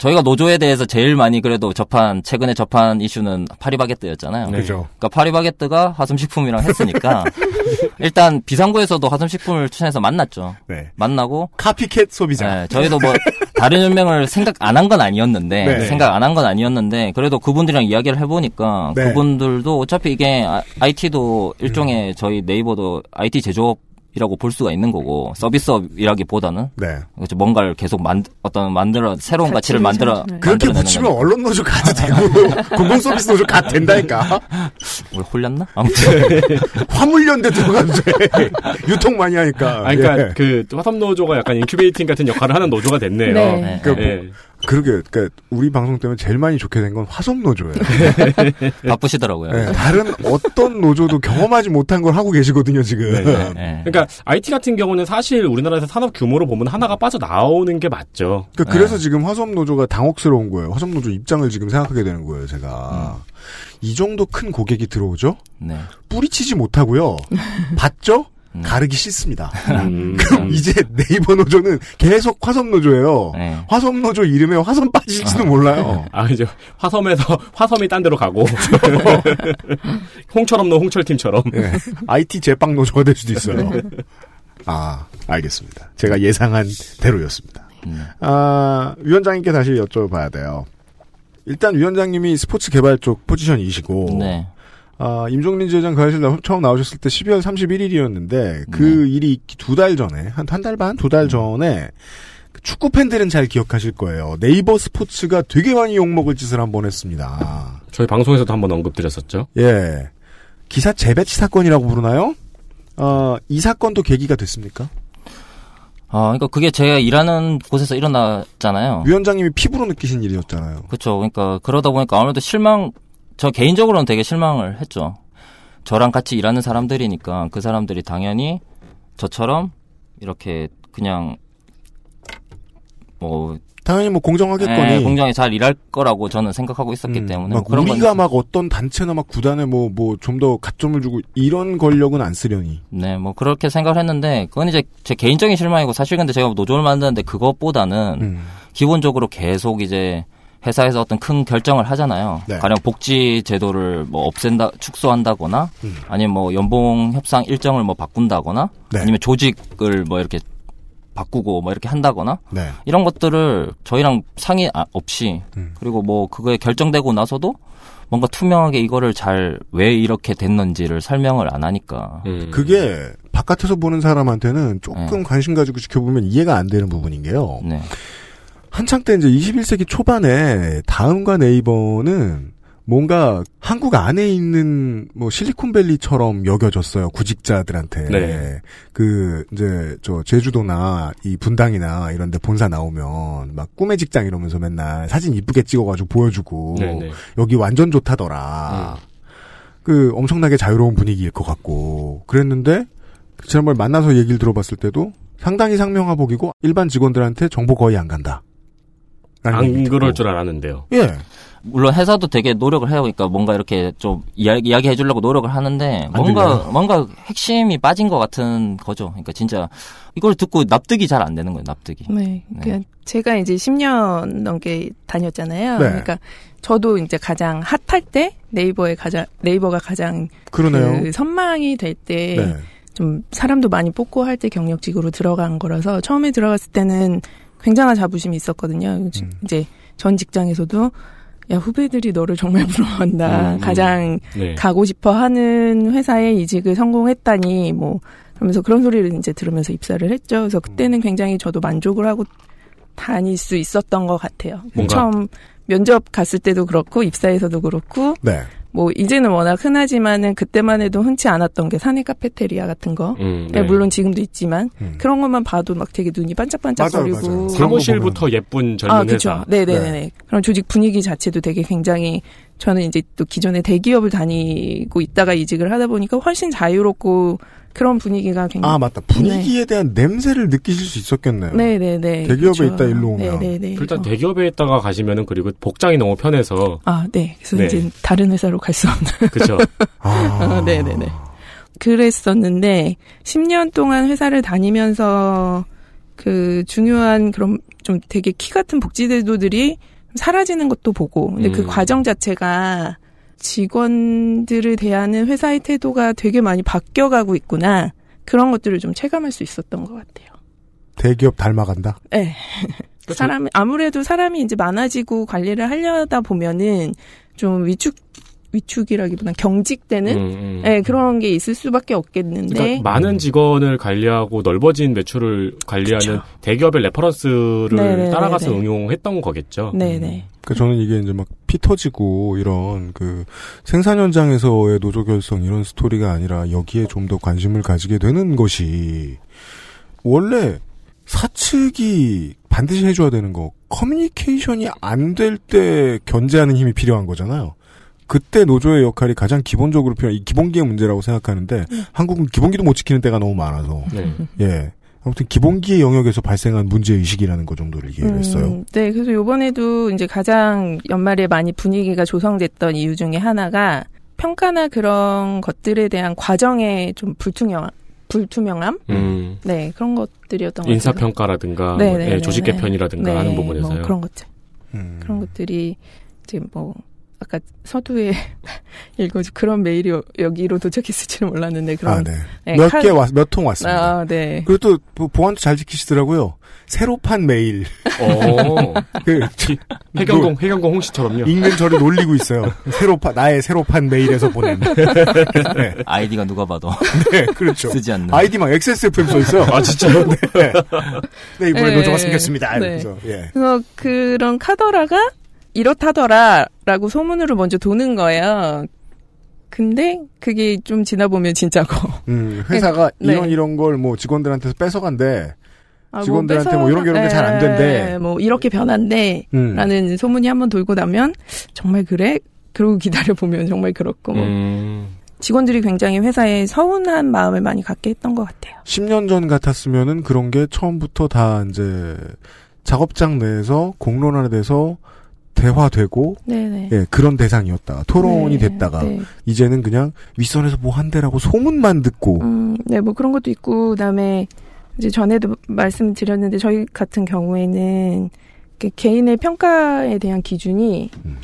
저희가 노조에 대해서 제일 많이 그래도 접한 최근에 접한 이슈는 파리바게뜨였잖아요. 그죠. 그러니까 파리바게뜨가 화성식품이랑 했으니까 일단 비상구에서도 화성식품을 추천해서 만났죠. 네. 만나고 카피캣 소비자. 네, 저희도 뭐 다른 연맹을 생각 안 한 건 아니었는데 네. 생각 안 한 건 아니었는데 그래도 그분들이랑 이야기를 해보니까 네. 그분들도 어차피 이게 IT도 일종의 저희 네이버도 IT 제조업 이라고 볼 수가 있는 거고 서비스업이라기보다는 네. 그렇죠. 뭔가를 계속 만 어떤 만들어 새로운 가치를 가치를 만들어. 그렇게 붙이면. 언론 노조 가도 되고 공공 서비스 노조 가도 된다니까. 뭘 홀렸나? 아무튼 화물연대 들어가도 돼. 유통 많이 하니까. 아, 그러니까 예. 그 화섬 노조가 약간 incubating 같은 역할을 하는 노조가 됐네요. 네. 그러니까 예. 그러게, 그러니까 우리 방송 때문에 제일 많이 좋게 된 건 화섬 노조예요. 바쁘시더라고요. 네, 다른 어떤 노조도 경험하지 못한 걸 하고 계시거든요 지금. 네, 네. 네. 그러니까 IT 같은 경우는 사실 우리나라에서 산업 규모로 보면 하나가 빠져 나오는 게 맞죠. 그러니까 그래서 지금 화성 노조가 당혹스러운 거예요. 화성 노조 입장을 지금 생각하게 되는 거예요. 제가 이 정도 큰 고객이 들어오죠. 네. 뿌리치지 못하고요. 봤죠? 음. 가르기 싫습니다. 음. 그럼 이제 네이버 노조는 계속 화성 노조예요. 네. 화성 노조 이름에 화성 빠질지도 몰라요. 아, 이제 화섬에서 화섬이 딴 데로 가고 홍철 없는 홍철 팀처럼. 예. IT 제빵 노조가 될 수도 있어요. 아, 알겠습니다. 제가 예상한 대로였습니다. 음. 아, 위원장님께 다시 여쭤봐야 돼요. 일단 위원장님이 스포츠 개발 쪽 포지션이시고, 네. 아, 임종린 지회장 그 사실 처음 나오셨을 때 12월 31일이었는데, 그 네. 일이 두 달 전에, 한, 한 달 반? 두 달 전에, 그 축구 팬들은 잘 기억하실 거예요. 네이버 스포츠가 되게 많이 욕먹을 짓을 한 번 했습니다. 저희 방송에서도 한번 언급드렸었죠. 예. 기사 재배치 사건이라고 부르나요? 어, 이 사건도 계기가 됐습니까? 아, 그러니까 그게 제가 일하는 곳에서 일어났잖아요. 위원장님이 피부로 느끼신 일이었잖아요. 그렇죠. 그러니까 그러다 보니까 아무래도 실망 저 개인적으로는 되게 실망을 했죠. 저랑 같이 일하는 사람들이니까 그 사람들이 당연히 저처럼 이렇게 그냥 뭐 당연히 뭐 공정하겠거니. 예, 공정히 잘 일할 거라고 저는 생각하고 있었기 음, 때문에 막 그런 우리가 건막 어떤 단체나 막 구단에 뭐 뭐 좀 더 가점을 주고 이런 권력은 안 쓰려니. 네, 뭐 그렇게 생각을 했는데 그건 이제 제 개인적인 실망이고 사실 근데 제가 노조를 만드는데 그것보다는 음. 기본적으로 계속 이제 회사에서 어떤 큰 결정을 하잖아요. 네. 가령 복지 제도를 뭐 없앤다, 축소한다거나, 음. 아니면 뭐 연봉 협상 일정을 뭐 바꾼다거나, 네. 아니면 조직을 뭐 이렇게 바꾸고 뭐 이렇게 한다거나, 네. 이런 것들을 저희랑 상의 아- 없이, 음. 그리고 뭐 그거에 결정되고 나서도 뭔가 투명하게 이거를 잘 왜 이렇게 됐는지를 설명을 안 하니까. 음. 그게 바깥에서 보는 사람한테는 조금 관심 가지고 지켜보면 이해가 안 되는 부분인 게요. 네. 한창 때 이제 21세기 초반에 다음과 네이버는 뭔가 한국 안에 있는 뭐 실리콘밸리처럼 여겨졌어요 구직자들한테 네. 그 이제 저 제주도나 이 분당이나 이런데 본사 나오면 막 꿈의 직장 이러면서 맨날 사진 이쁘게 찍어가지고 보여주고 네네. 여기 완전 좋다더라. 음. 그 엄청나게 자유로운 분위기일 것 같고 그랬는데 지난번 만나서 얘기를 들어봤을 때도 상당히 상명하복이고 일반 직원들한테 정보 거의 안 간다. 안 그럴 줄 알았는데요. 예. 물론 회사도 되게 노력을 해요. 그러니까 뭔가 이렇게 좀 이야기, 이야기 해 주려고 노력을 하는데 뭔가? 뭔가 핵심이 빠진 것 같은 거죠. 그러니까 진짜 이걸 듣고 납득이 잘 안 되는 거예요. 납득이. 네. 그러니까 제가 이제 10년 넘게 다녔잖아요. 네. 그러니까 저도 이제 가장 핫할 때 네이버에 가장 네이버가 가장 그러네요. 그 선망이 될때 네. 좀 사람도 많이 뽑고 할 때 경력직으로 들어간 거라서 처음에 들어갔을 때는 굉장한 자부심이 있었거든요. 이제 전 직장에서도 야 후배들이 너를 정말 부러워한다. 음, 음. 가장 네. 가고 싶어 하는 회사에 이직을 성공했다니 뭐 그러면서 그런 소리를 이제 들으면서 입사를 했죠. 그래서 그때는 굉장히 저도 만족을 하고 다닐 수 있었던 것 같아요. 뭔가- 처음 면접 갔을 때도 그렇고 입사에서도 그렇고 네. 뭐 이제는 워낙 흔하지만은 그때만 해도 흔치 않았던 게 사내 카페테리아 같은 거. 음, 네, 네. 물론 지금도 있지만 그런 것만 봐도 막 되게 눈이 반짝반짝거리고 사무실부터 예쁜 젊은 아, 회사. 그렇죠. 네네 네. 그런 조직 분위기 자체도 되게 굉장히 저는 이제 또 기존에 대기업을 다니고 있다가 이직을 하다 보니까 훨씬 자유롭고 그런 분위기가 굉장히 아 맞다 분위기에 대한 냄새를 느끼실 수 있었겠네요. 네네네. 대기업에 그렇죠. 있다 일로 오면 네네네. 일단 대기업에 있다가 가시면은 그리고 복장이 너무 편해서 아, 네. 그래서 네. 이제 다른 회사로 갈 수 없는. 그쵸. 아, 네네네. 그랬었는데 10년 동안 회사를 다니면서 그 중요한 그런 좀 되게 키 같은 복지 제도들이 사라지는 것도 보고 근데 그 음. 과정 자체가 직원들을 대하는 회사의 태도가 되게 많이 바뀌어가고 있구나 그런 것들을 좀 체감할 수 있었던 것 같아요. 대기업 닮아간다. 네. 그렇죠. 사람 아무래도 사람이 이제 많아지고 관리를 하려다 보면은 좀 위축 위축이라기보단 경직되는 음, 음. 네, 그런 게 있을 수밖에 없겠는데 그러니까 많은 직원을 관리하고 넓어진 매출을 관리하는 대기업의 reference를 네네네네. 따라가서 응용했던 거겠죠. 네네. 그 저는 이게 이제 막 피 터지고 이런 그 생산 현장에서의 노조 결성 이런 스토리가 아니라 여기에 좀 더 관심을 가지게 되는 것이 원래 사측이 반드시 해줘야 되는 거 커뮤니케이션이 안 될 때 견제하는 힘이 필요한 거잖아요. 그때 노조의 역할이 가장 기본적으로 필요한 이 기본기의 문제라고 생각하는데 한국은 기본기도 못 지키는 때가 너무 많아서 네. 예 아무튼 기본기의 영역에서 발생한 문제 의식이라는 거 정도를 이해를 했어요. 음, 네, 그래서 요번에도 이제 가장 연말에 많이 분위기가 조성됐던 이유 중에 하나가 평가나 그런 것들에 대한 과정의 좀 불투명, 불투명함? 음. 네, 그런 것들이었던 것 같아요. 인사 평가라든가 네, 뭐, 네, 예, 네, 조직 네. 개편이라든가 네, 하는 부분에서요. 뭐 그런 것들. 음. 그런 것들이 이제 뭐 아까 서두에 읽어 그런 메일이 여- 여기로 도착했을지는 몰랐는데 그런 아, 네. 몇개 왔, 몇통 왔습니다. 아, 네. 그리고 또 보- 보안도 잘 지키시더라고요. 새로 판 메일. 오. 그 해경공, 해경공 홍씨처럼요. 인근 저를 놀리고 있어요. 새로 판 나의 새로 판 메일에서 보낸. 네. 아이디가 누가 봐도 네, 그렇죠. 쓰지 않는. 아이디 막 XSFM 써 있어요. 아, 진짜요? 네. 네, 이번에 네. 노조가 생겼습니다. 네. 이러면서. 예. 그래서 그런 카더라가 이렇다더라라고 소문으로 먼저 도는 거예요. 근데 그게 좀 지나 보면 진짜고. 음, 회사가 네. 이런 이런 걸 뭐 직원들한테서 뺏어간대. 아, 직원들한테 뭐 뺏어- 이런 게 이런 게 잘 안 된대. 예, 뭐 이렇게 변한대. 음. 라는 소문이 한번 돌고 나면 정말 그래? 그러고 기다려 보면 정말 그렇고 뭐 음. 직원들이 굉장히 회사에 서운한 마음을 많이 갖게 했던 것 같아요. 10년 전 같았으면은 그런 게 처음부터 다 이제 작업장 내에서 공론화돼서 대화되고 네네. 예, 그런 대상이었다. 토론이 네, 됐다가 네. 이제는 그냥 윗선에서 뭐 한대라고 소문만 듣고 음, 네, 뭐 그런 것도 있고, 그다음에 이제 전에도 말씀드렸는데 저희 같은 경우에는 개인의 평가에 대한 기준이 음.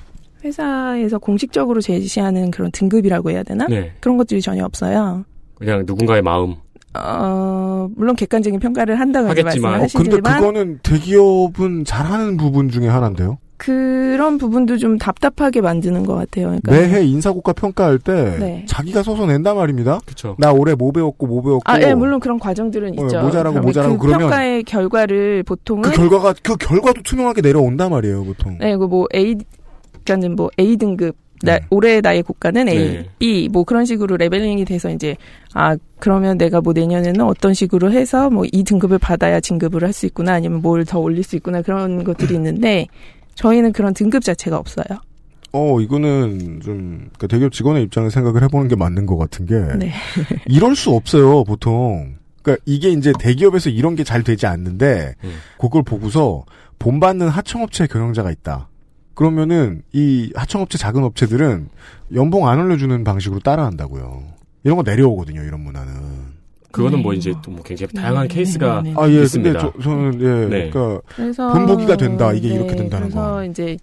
회사에서 공식적으로 제시하는 그런 등급이라고 해야 되나? 네. 그런 것들이 전혀 없어요. 그냥 누군가의 마음. 어, 물론 객관적인 평가를 한다고 하겠지만. 어, 말씀을 근데 하시지만 그거는 대기업은 잘하는 부분 중에 하나인데요. 그런 부분도 좀 답답하게 만드는 것 같아요. 그러니까 매해 인사고과 평가할 때 네. 자기가 써서 낸단 말입니다. 그렇죠. 나 올해 뭐 배웠고 뭐 배웠고 아, 예, 물론 그런 과정들은 어, 있죠. 모자라고 모자라고 그 그러면 평가의 결과를 보통은 그 결과가 그 결과도 투명하게 내려온단 말이에요, 보통. 네, 그뭐 A, 그러니까는 뭐 A 등급, 나, 네. 올해 나의 고과는 A, 네. B, 뭐 그런 식으로 leveling이 돼서 이제, 아, 그러면 내가 뭐 내년에는 어떤 식으로 해서 뭐 이 등급을 받아야 진급을 할 수 있구나, 아니면 뭘 더 올릴 수 있구나, 그런 것들이 있는데, 저희는 그런 등급 자체가 없어요. 어, 이거는 좀, 그러니까 대기업 직원의 입장을 생각을 해보는 게 맞는 것 같은 게, 네. 이럴 수 없어요, 보통. 그러니까 이게 이제 대기업에서 이런 게 잘 되지 않는데, 음. 그걸 보고서 본받는 하청업체 경영자가 있다. 그러면은 이 하청업체 작은 업체들은 연봉 안 올려주는 방식으로 따라한다고요. 이런 거 내려오거든요, 이런 문화는. 그거는 네. 뭐 이제 또 뭐 굉장히 다양한 케이스가 네, 네, 아, 예, 있습니다. 근데 저, 저는, 예, 네. 그러니까, 그래서 본보기가 된다, 이게 네, 이렇게 된다는 그래서 거. 이제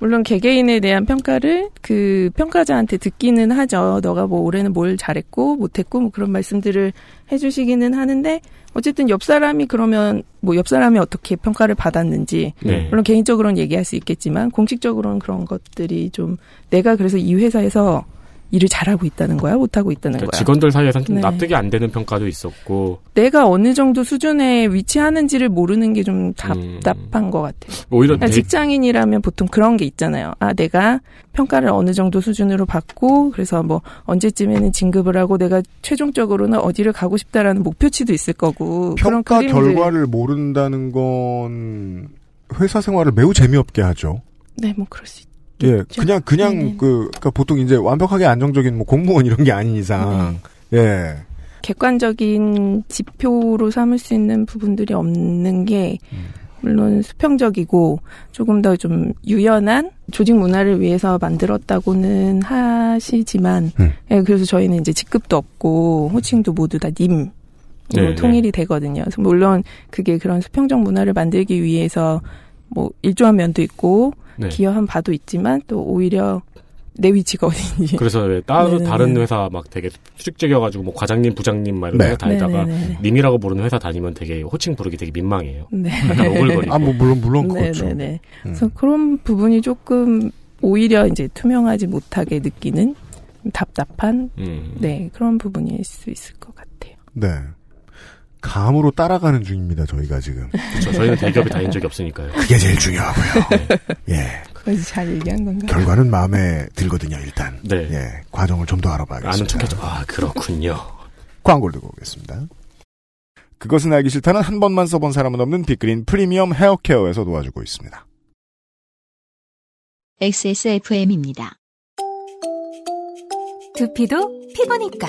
물론 개개인에 대한 평가를 그 평가자한테 듣기는 하죠. 너가 뭐 올해는 뭘 잘했고 못했고 뭐 그런 말씀들을 해주시기는 하는데 어쨌든 옆 사람이 그러면 뭐 옆 사람이 어떻게 평가를 받았는지 네. 물론 개인적으로는 얘기할 수 있겠지만 공식적으로는 그런 것들이 좀 내가 그래서 이 회사에서 일을 잘하고 있다는 거야 못하고 있다는 그러니까 거야. 직원들 사이에서는 좀 네. 납득이 안 되는 평가도 있었고 내가 어느 정도 수준에 위치하는지를 모르는 게좀 음. 답답한 것 같아요. 오히려 그러니까 대- 직장인이라면 보통 그런 게 있잖아요. 아, 내가 평가를 어느 정도 수준으로 받고, 그래서 뭐, 언제쯤에는 진급을 하고, 내가 최종적으로는 어디를 가고 싶다라는 목표치도 있을 거고, 그런 평가 그림들- 결과를 모른다는 건 회사 생활을 매우 재미없게 하죠. 네, 뭐, 그럴 수 있 예, 그냥 그냥 네네. 그 그러니까 보통 이제 완벽하게 안정적인 뭐 공무원 이런 게 아닌 이상 네. 예. 객관적인 지표로 삼을 수 있는 부분들이 없는 게, 음. 물론 수평적이고, 조금 더 좀 유연한 조직 문화를 위해서 만들었다고는 하시지만, 음. 예, 그래서 저희는 이제 직급도 없고, 호칭도 모두 다 님. 으로 네, 통일이 되거든요. 물론 그게 그런 수평적 문화를 만들기 위해서 뭐 일조한 면도 있고 네. 기여한 바도 있지만 또 오히려 내 위치가 어딘지 그래서 왜 다른 네네네. 다른 회사 막 되게 수직적이어가지고 뭐 과장님 부장님 막 이런 네. 회사 다니다가 네네네. 님이라고 부르는 회사 다니면 되게 호칭 부르기 되게 민망해요. 네. 약간 오글거리고. 아 뭐 물론 물론 그렇죠. 네네네. 그래서 그런 부분이 조금 오히려 이제 투명하지 못하게 느끼는 답답한 음. 네 그런 부분일 수 있을 것 같아요. 네. 감으로 따라가는 중입니다. 저희가 지금. 그렇죠. 저희는 대기업에 다닌 적이 없으니까요. 그게 제일 중요하고요. 예. 그걸 잘 얘기한 건가? 결과는 마음에 들거든요. 일단. 네. 예. 과정을 좀 더 알아봐야겠습니다. 아는 척해줘. 아 그렇군요. 광고를 듣고 오겠습니다. 그것은 알기 싫다는 한 번만 써본 사람은 없는 빅그린 프리미엄 헤어케어에서 도와주고 있습니다. XSFM입니다. 두피도 피부니까.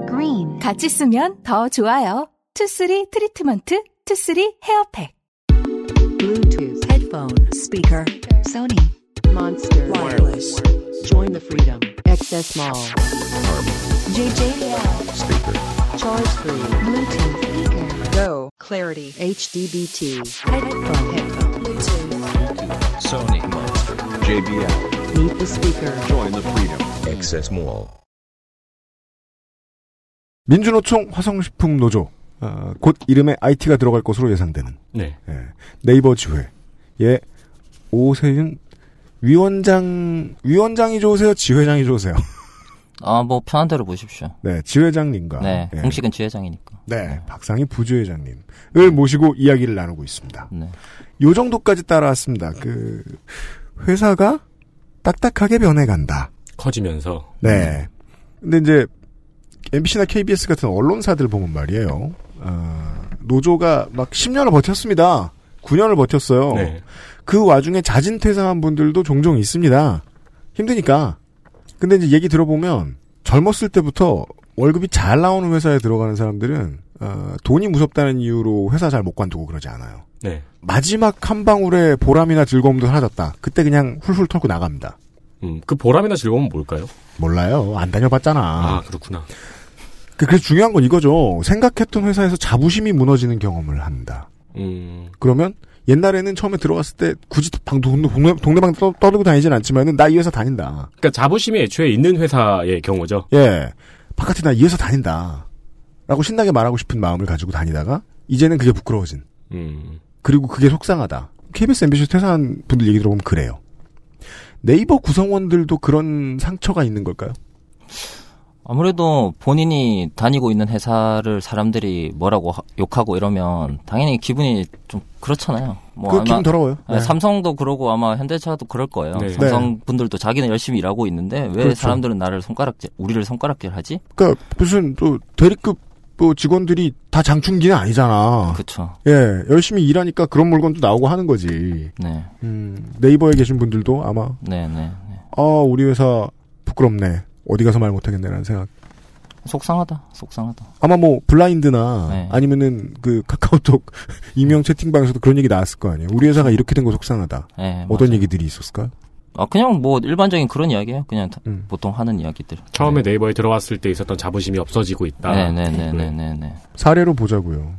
Green 같이 쓰면 더 좋아요. 투쓰리 트리트먼트, 투쓰리 헤어팩. Bluetooth headphone speaker Sony Monster Wireless Join the freedom XS Mall JJL speaker Charge free Bluetooth speaker Go Clarity HDBT headphone headphone Bluetooth Sony Monster, JBL. Meet the speaker Join the freedom. Access Mall. 민주노총 화성식품 노조. 어, 곧 이름에 IT가 들어갈 것으로 예상되는 네. 예, 네이버 지회의 오세윤 위원장 위원장이 좋으세요? 지회장이 좋으세요? 아, 뭐 편한 대로 보십시오. 네, 지회장님과 네, 예, 공식은 지회장이니까. 네, 박상희 부지회장님을 모시고 이야기를 나누고 있습니다. 네. 요 정도까지 따라왔습니다. 그 회사가 딱딱하게 변해간다. 커지면서 네. 근데 이제 MBC나 KBS 같은 언론사들 보면 말이에요. 아, 노조가 막 10년을 버텼습니다. 9년을 버텼어요. 네. 그 와중에 자진 퇴사한 분들도 종종 있습니다. 힘드니까. 근데 이제 얘기 들어보면 젊었을 때부터 월급이 잘 나오는 회사에 들어가는 사람들은 어, 돈이 무섭다는 이유로 회사 잘 못 관두고 그러지 않아요. 네. 마지막 한 방울의 보람이나 즐거움도 사라졌다. 그때 그냥 훌훌 털고 나갑니다. 음, 그 보람이나 즐거움은 뭘까요? 몰라요. 안 다녀봤잖아. 아, 그렇구나. 그- 그래서 중요한 건 이거죠. 생각했던 회사에서 자부심이 무너지는 경험을 한다. 음, 그러면 옛날에는 처음에 들어갔을 때 굳이 방, 동네, 동네, 동네방 떠, 떠들고 다니진 않지만은 나 이 회사 다닌다. 그러니까 자부심이 애초에 있는 회사의 경우죠. 예. 바깥에 나 이 회사 다닌다. 라고 신나게 말하고 싶은 마음을 가지고 다니다가 이제는 그게 부끄러워진. 음, 그리고 그게 속상하다. KBS, MBC 퇴사한 분들 얘기 들어보면 그래요. 네이버 구성원들도 그런 상처가 있는 걸까요? 아무래도 본인이 다니고 있는 회사를 사람들이 뭐라고 하- 욕하고 이러면 당연히 기분이 좀 그렇잖아요. 뭐 그 기분 더러워요. 네, 네. 삼성도 그러고 아마 현대차도 그럴 거예요. 네. 삼성 분들도 자기는 열심히 일하고 있는데 왜 그렇죠. 사람들은 나를 손가락질, 우리를 손가락질하지? 그러니까 무슨 또 대리급 뭐 직원들이 다 장충기는 아니잖아. 그렇죠. 예, 열심히 일하니까 그런 물건도 나오고 하는 거지. 네, 음, 네이버에 계신 분들도 아마 네, 네. 아 우리 회사 부끄럽네. 어디 가서 말 못하겠네라는 생각. 속상하다, 속상하다. 아마 뭐 블라인드나 네. 아니면은 그 카카오톡 익명 채팅방에서도 그런 얘기 나왔을 거 아니에요. 우리 회사가 이렇게 된 거 속상하다. 네, 어떤 맞아요. 얘기들이 있었을까요? 아 그냥 뭐 일반적인 그런 이야기예요. 그냥 다- 음. 보통 하는 이야기들. 처음에 네 이버에 들어왔을 때 있었던 자부심이 없어지고 있다. 네, 네, 네, 네, 네, 네. 사례로 보자고요.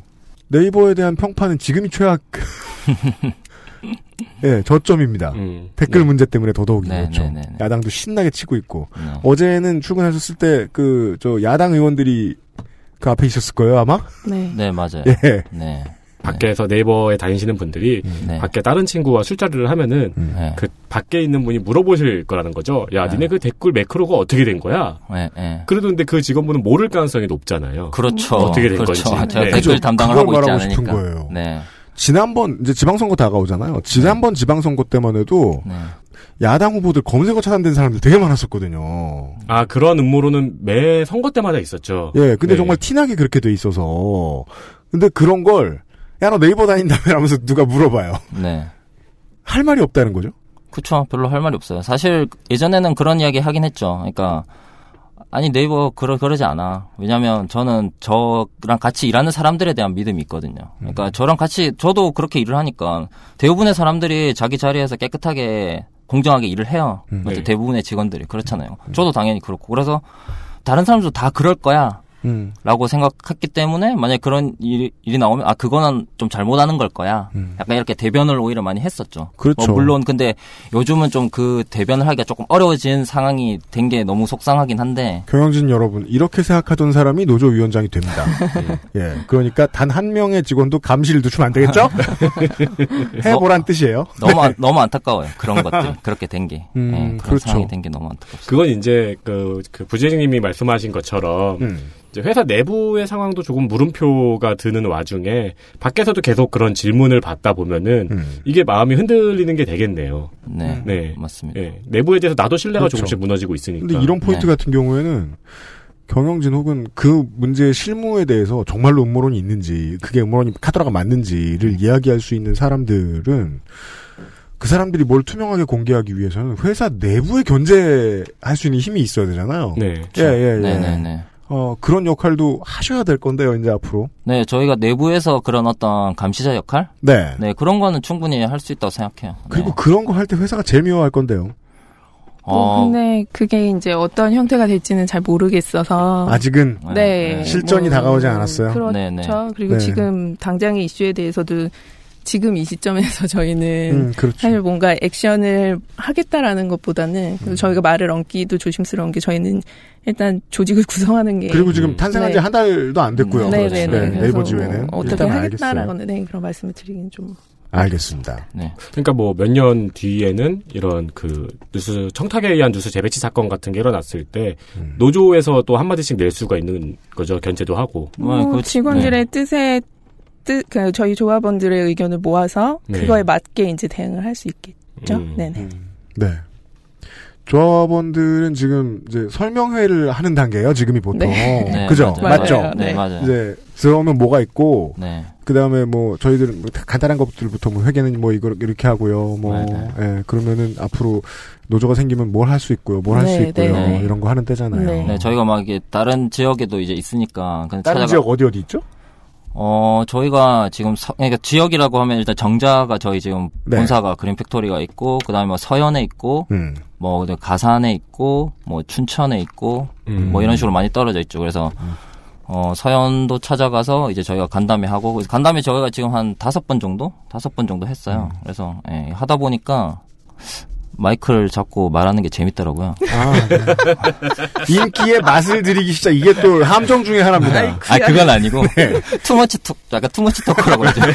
네이버에 대한 평판은 지금이 최악. 예, 저점입니다. 음. 댓글 문제 때문에 더더욱이 네, 그렇죠. 네, 네, 네. 야당도 신나게 치고 있고 네. 어제는 출근하셨을 때 그 저 야당 의원들이 그 앞에 있었을 거예요 아마. 네. 네, 맞아요. 예. 네. 밖에서 네이버에 다니시는 분들이 네. 밖에 다른 친구와 술자리를 하면은 네. 그 밖에 있는 분이 물어보실 거라는 거죠. 야, 네. 니네 그 댓글 매크로가 어떻게 된 거야? 네, 네. 그래도 근데 그 직원분은 모를 가능성이 높잖아요. 그렇죠. 어떻게 된 그렇죠. 건지. 제가 네. 댓글 담당을 그걸 하고 있지 않으니까. 거예요. 네. 지난번 이제 지방선거 다가오잖아요. 지난번 지방선거 때만 해도 네. 야당 후보들 검색어 차단된 사람들 되게 많았었거든요. 아, 그런 음모론은 매 선거 때마다 있었죠. 예, 근데 네. 정말 티나게 그렇게 돼 있어서. 근데 그런 걸, 야, 너 네이버 다닌다며 하면서 누가 물어봐요. 네. 할 말이 없다는 거죠? 그쵸. 별로 할 말이 없어요. 사실 예전에는 그런 이야기 하긴 했죠. 그러니까 아니 네이버 그러 그러지 않아. 왜냐하면 저는 저랑 같이 일하는 사람들에 대한 믿음이 있거든요. 그러니까 저랑 같이 저도 그렇게 일을 하니까 대부분의 사람들이 자기 자리에서 깨끗하게 공정하게 일을 해요. 음. 맞죠? 네. 대부분의 직원들이 그렇잖아요. 저도 당연히 그렇고 그래서 다른 사람들도 다 그럴 거야. 음. 라고 생각했기 때문에 만약에 그런 일이, 일이 나오면 아 그거는 좀 잘못하는 걸 거야 음. 약간 이렇게 대변을 오히려 많이 했었죠 그렇죠. 뭐 물론 근데 요즘은 좀 그 대변을 하기가 조금 어려워진 상황이 된 게 너무 속상하긴 한데 경영진 여러분, 이렇게 생각하던 사람이 노조 위원장이 됩니다. 예. 그러니까 단 한 명의 직원도 감시를 늦추면 안 되겠죠? 해보란 뜻이에요. 너무 안, 너무 안타까워요 그런 것들 그렇게 된게 음, 예, 그런 그렇죠. 상황이 된 게 너무 안타깝습니다 그건 이제 그, 그 부재님이 말씀하신 것처럼 음. 회사 내부의 상황도 조금 물음표가 드는 와중에 밖에서도 계속 그런 질문을 받다 보면은 음. 이게 마음이 흔들리는 게 되겠네요. 네, 네. 맞습니다 예. 내부에 대해서 나도 신뢰가 그렇죠. 조금씩 무너지고 있으니까. 근데 이런 포인트 네. 같은 경우에는 경영진 혹은 그 문제의 실무에 대해서 정말로 음모론이 있는지, 그게 음모론이 카더라가 맞는지를 이야기할 수 있는 사람들은 그 사람들이 뭘 투명하게 공개하기 위해서는 회사 내부에 견제할 수 있는 힘이 있어야 되잖아요. 네. 예, 예, 예. 네 네 네 어, 그런 역할도 하셔야 될 건데요, 이제 앞으로. 네 저희가 내부에서 그런 어떤 감시자 역할 네. 네 그런 거는 충분히 할 수 있다고 생각해요 그리고 네. 그런 거 할 때 회사가 제일 미워할 건데요. 어, 근데 그게 이제 어떤 형태가 될지는 잘 모르겠어서. 아직은 네. 실전이 뭐, 다가오지 않았어요. 그렇죠. 네, 네. 그리고 네. 지금 당장의 이슈에 대해서도 지금 이 시점에서 저희는 음, 그렇죠. 사실 뭔가 액션을 하겠다라는 것보다는 음. 저희가 말을 얹기도 조심스러운 게 저희는 일단 조직을 구성하는 게 그리고 지금 탄생한 지 네. 한 달도 안 됐고요. 네 네 네. 네, 그래서 네이버 뭐 지회는. 어떻게 일단 하겠다라고는 네, 그런 말씀을 드리긴 좀. 알겠습니다. 네. 그러니까 뭐 몇 년 뒤에는 이런 그 뉴스 청탁에 의한 뉴스 재배치 사건 같은 게 일어났을 때 음. 노조에서 또 한마디씩 낼 수가 있는 거죠. 견제도 하고. 뭐, 뭐 그- 직원들의 뜻에 뜻, 그 저희 조합원들의 의견을 모아서 네. 그거에 맞게 이제 대응을 할 수 있겠죠. 음. 네네. 네. 조합원들은 지금 이제 설명회를 하는 단계예요. 지금이 보통. 네, 그죠? 맞아요. 맞죠? 맞아요. 네, 네. 맞아요. 이제 들어오면 뭐가 있고 네. 그 다음에 뭐 저희들은 뭐 간단한 것들부터 뭐 회계는 뭐 이거 이렇게 하고요. 뭐 네, 예, 그러면은 앞으로 노조가 생기면 뭘 할 수 있고요. 뭘 할수 네, 있고요. 네. 이런 거 하는 때잖아요. 네. 네, 저희가 막 이게 다른 지역에도 이제 있으니까 다른 찾아가- 지역 어디 어디 있죠? 어, 저희가 지금 서, 그러니까 지역이라고 하면 일단 정자가 저희 지금 네. 본사가 그린 팩토리가 있고 그 다음에 뭐 서현에 있고 음. 뭐 가산에 있고 뭐 춘천에 있고 음. 뭐 이런 식으로 많이 떨어져 있죠. 그래서 어, 서현도 찾아가서 이제 저희가 간담회 하고 그래서 간담회 저희가 지금 한 다섯 번 정도 다섯 번 정도 했어요. 그래서 예, 하다 보니까 마이크를 잡고 말하는 게 재밌더라고요. 아, 네. 인기의 맛을 들이기 시작 이게 또 함정 중에 하나입니다. 아 그건 아니고 네. 투머치 톡 약간 투머치 토크라고 그러죠.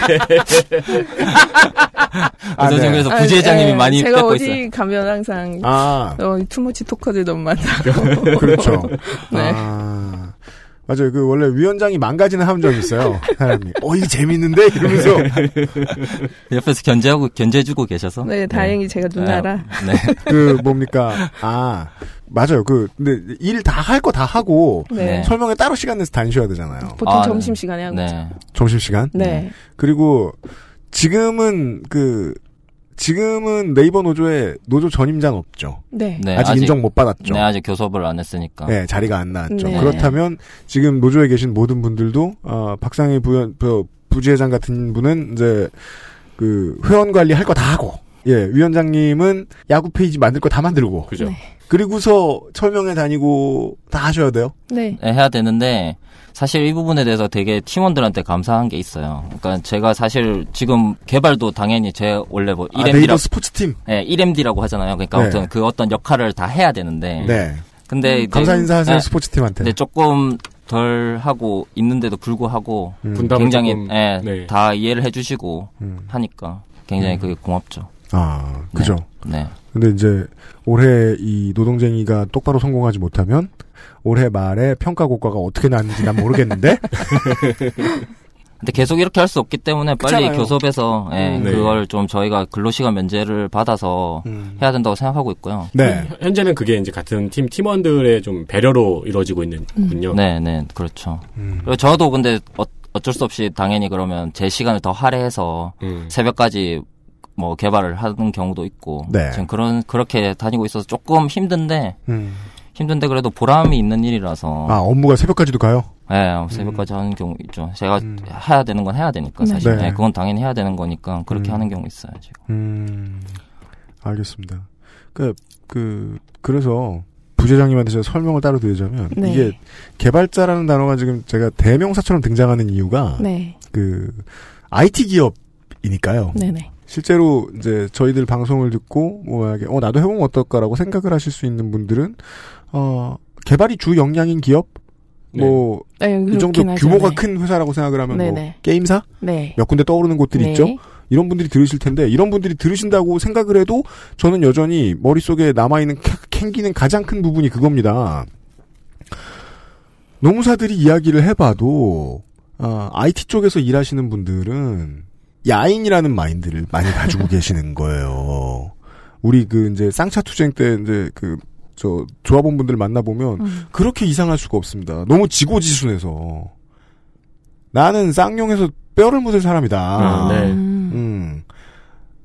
아, 그래서 네. 그래서 부재장님이 아, 예. 많이 제가 뺏고 어디 있어요. 가면 항상 아. 어, 투머치 토커들 너무 많다고. 그렇죠. 네. 아, 맞아요. 그 원래 위원장이 망가지는 함정이 있어요. 사람이. 어, 이게 재밌는데? 이러면서. 옆에서 견제하고 견제해주고 계셔서. 네, 다행히 제가 누나라. 네. 그 뭡니까? 아, 맞아요. 그 근데 일 다 할 거 다 하고 네. 설명에 따로 시간 내서 다니셔야 되잖아요. 보통 아, 점심 시간에 하고. 네. 점심 시간? 네. 그리고 지금은 그 지금은 네이버 노조에 노조 전임자는 없죠. 네. 네, 아직, 인정 못 받았죠. 네, 아직 교섭을 안 했으니까. 네, 자리가 안 나왔죠. 네. 그렇다면 지금 노조에 계신 모든 분들도 어, 박상희 부연 부, 부지회장 같은 분은 이제 그 회원 관리 할 거 다 하고 예 위원장님은 야구 페이지 만들 거 다 만들고 그죠. 네. 그리고서 철명에 다니고 다 하셔야 돼요. 네. 네, 해야 되는데 사실 이 부분에 대해서 되게 팀원들한테 감사한 게 있어요. 그러니까 제가 사실 지금 개발도 당연히 제 원래 뭐 아, 1MD라 네이버 스포츠 팀. 네, 1MD라고 하잖아요. 그러니까 네. 아무튼 그 어떤 역할을 다 해야 되는데 네. 근데 이제- 감사 인사하세요 네, 스포츠 팀한테. 근데 조금 덜 하고 있는데도 불구하고 음. 굉장히 조금, 예, 네. 다 이해를 해주시고 음. 하니까 굉장히 그게 고맙죠. 아 그죠. 네. 근데 이제 올해 이 노동쟁이가 똑바로 성공하지 못하면 올해 말에 평가 고과가 어떻게 나는지 난 모르겠는데 근데 계속 이렇게 할 수 없기 때문에 빨리 그렇잖아요. 교섭해서 예, 음, 네. 그걸 좀 저희가 근로시간 면제를 받아서 음. 해야 된다고 생각하고 있고요. 네. 현재는 그게 이제 같은 팀 팀원들의 좀 배려로 이루어지고 있는군요. 네, 네, 그렇죠. 음. 그리고 저도 근데 어, 어쩔 수 없이 당연히 그러면 제 시간을 더 할애해서 음. 새벽까지 뭐 개발을 하는 경우도 있고 네. 지금 그런 그렇게 다니고 있어서 조금 힘든데 음. 힘든데 그래도 보람이 있는 일이라서 아 업무가 새벽까지도 가요. 네, 새벽까지 하는 경우 있죠. 제가 음. 해야 되는 건 해야 되니까 사실 네. 네, 그건 당연히 해야 되는 거니까 그렇게 음. 하는 경우 있어요 지금. 음, 알겠습니다. 그, 그, 그래서 부재장님한테 제가 설명을 따로 드리자면 네. 이게 개발자라는 단어가 지금 제가 대명사처럼 등장하는 이유가 네. 그 IT 기업이니까요. 네네. 실제로 이제 저희들 방송을 듣고 뭐 이게 어 나도 해보면 어떨까라고 생각을 하실 수 있는 분들은 어 개발이 주 역량인 기업 뭐이 네, 정도 그렇긴 하죠. 규모가 네. 큰 회사라고 생각을 하면 뭐. 게임사 네. 몇 군데 떠오르는 곳들이 네. 있죠. 이런 분들이 들으실 텐데 이런 분들이 들으신다고 생각을 해도 저는 여전히 머릿속에 남아있는 캥- 캥기는 가장 큰 부분이 그겁니다. 노무사들이 이야기를 해봐도 어, IT 쪽에서 일하시는 분들은 야인이라는 마인드를 많이 가지고 계시는 거예요. 우리 그 이제 쌍차 투쟁 때 이제 그 저 조합원 분들 만나 보면 음. 그렇게 이상할 수가 없습니다. 너무 지고지순해서 나는 쌍용에서 뼈를 묻을 사람이다. 아, 네. 음.